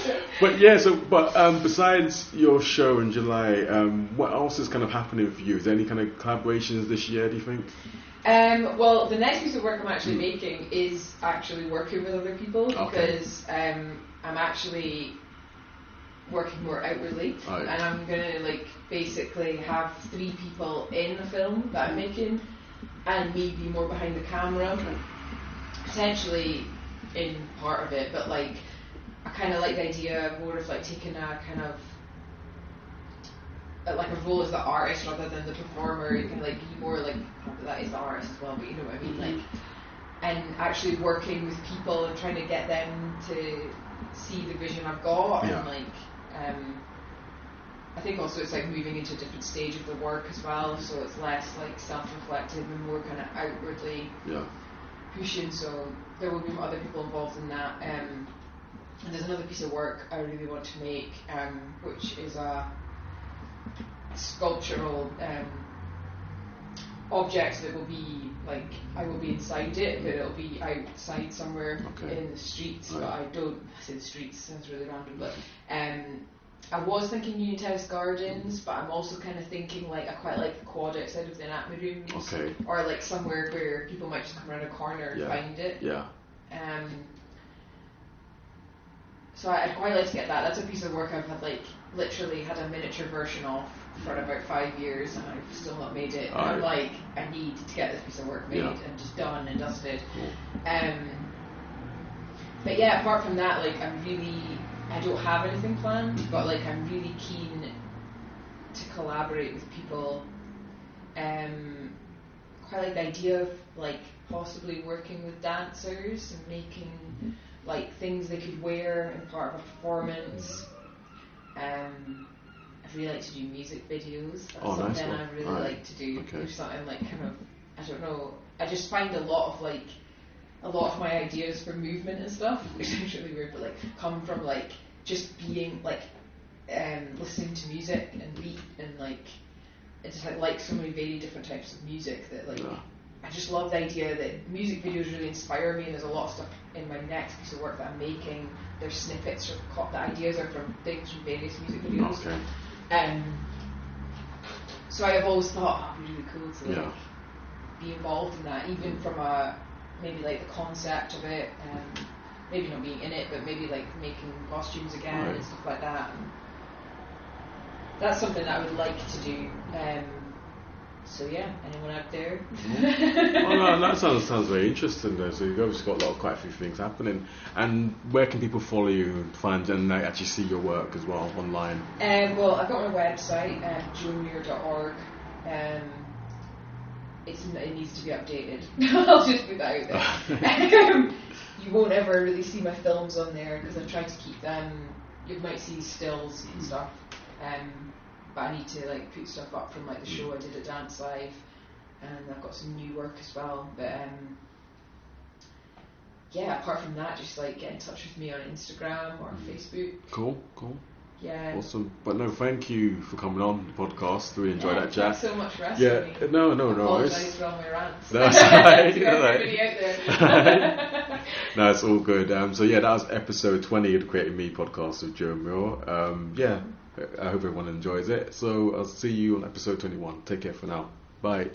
But yeah. So, but um, besides your show in July, um, what else is kind of happening for you? Is there any kind of collaborations this year? Do you think? Um, well, the next piece of work I'm actually making is actually working with other people. Okay. because um, I'm actually working more outwardly, Right. and I'm gonna like basically have three people in the film that I'm making, and me be more behind the camera, potentially in part of it, but like I kind of like the idea of more of like taking a kind of uh, like a role as the artist rather than the performer. You can like be more like that is the artist as well, but you know what I mean, like and actually working with people and trying to get them to see the vision I've got Yeah. and like um I think also it's like moving into a different stage of the work as well, so it's less like self-reflective and more kind of outwardly Yeah. pushing. So there will be other people involved in that. Um, and there's another piece of work I really want to make, um, which is a sculptural um, object that will be like I will be inside it, but it'll be outside somewhere Okay. in the streets. Right. But I don't I say the streets sounds really random, but um, I was thinking Union House Gardens, but I'm also kind of thinking like I quite like the quad outside of the anatomy rooms, Okay. or like somewhere where people might just come around a corner and Yeah. find it. Yeah. Um, so I, I'd quite like to get that. That's a piece of work I've had like literally had a miniature version of for about five years, and I've still not made it. And I'm like, I need to get this piece of work made Yeah. and just done and dusted. Cool. Um, but yeah, apart from that, like I'm really, I don't have anything planned, but like I'm really keen to collaborate with people. Um, quite like the idea of like possibly working with dancers and making like things they could wear in part of a performance. Um, I really like to do music videos. That's Oh, something one. I really Alright. like to do. Okay. Do something like kind of I don't know. I just find a lot of like a lot of my ideas for movement and stuff, which is really weird, but like come from like just being like um, listening to music and beat and like it's just, like, like so many very different types of music that like Yeah. I just love the idea that music videos really inspire me and there's a lot of stuff in my next piece of work that I'm making. There's snippets or co- the ideas are from things from various music videos. Okay. Um, so I have always thought oh, it'd be really cool to like, Yeah. be involved in that, even from a maybe like the concept of it, um, maybe not being in it, but maybe like making costumes again Right. and stuff like that. And that's something that I would like to do. Um, so yeah, anyone out there? oh no, that sounds sounds very interesting though. So you've obviously got a lot, quite a few things happening. And where can people follow you and find and like, actually see your work as well online? Um, well, I've got my website, uh, joemuir.org. Um, it's it needs to be updated. I'll just put that out there. um, you won't ever really see my films on there because I've tried to keep them. You might see stills and stuff, um, but I need to like put stuff up from like the show I did at Dance Live, and I've got some new work as well. But um, yeah, apart from that, just like get in touch with me on Instagram or Facebook. Cool, cool, Yeah. awesome. But no, thank you for coming on the podcast. Really enjoyed Yeah, that chat. So much for asking Yeah, me. no, no, no. Apologise for all my rants. That's alright, to alright. out there. no, it's all good. Um, so yeah, that was episode twenty of the Create Me podcast with Joe Muir. Um, yeah, I hope everyone enjoys it. So I'll see you on episode twenty-one. Take care for now. Bye.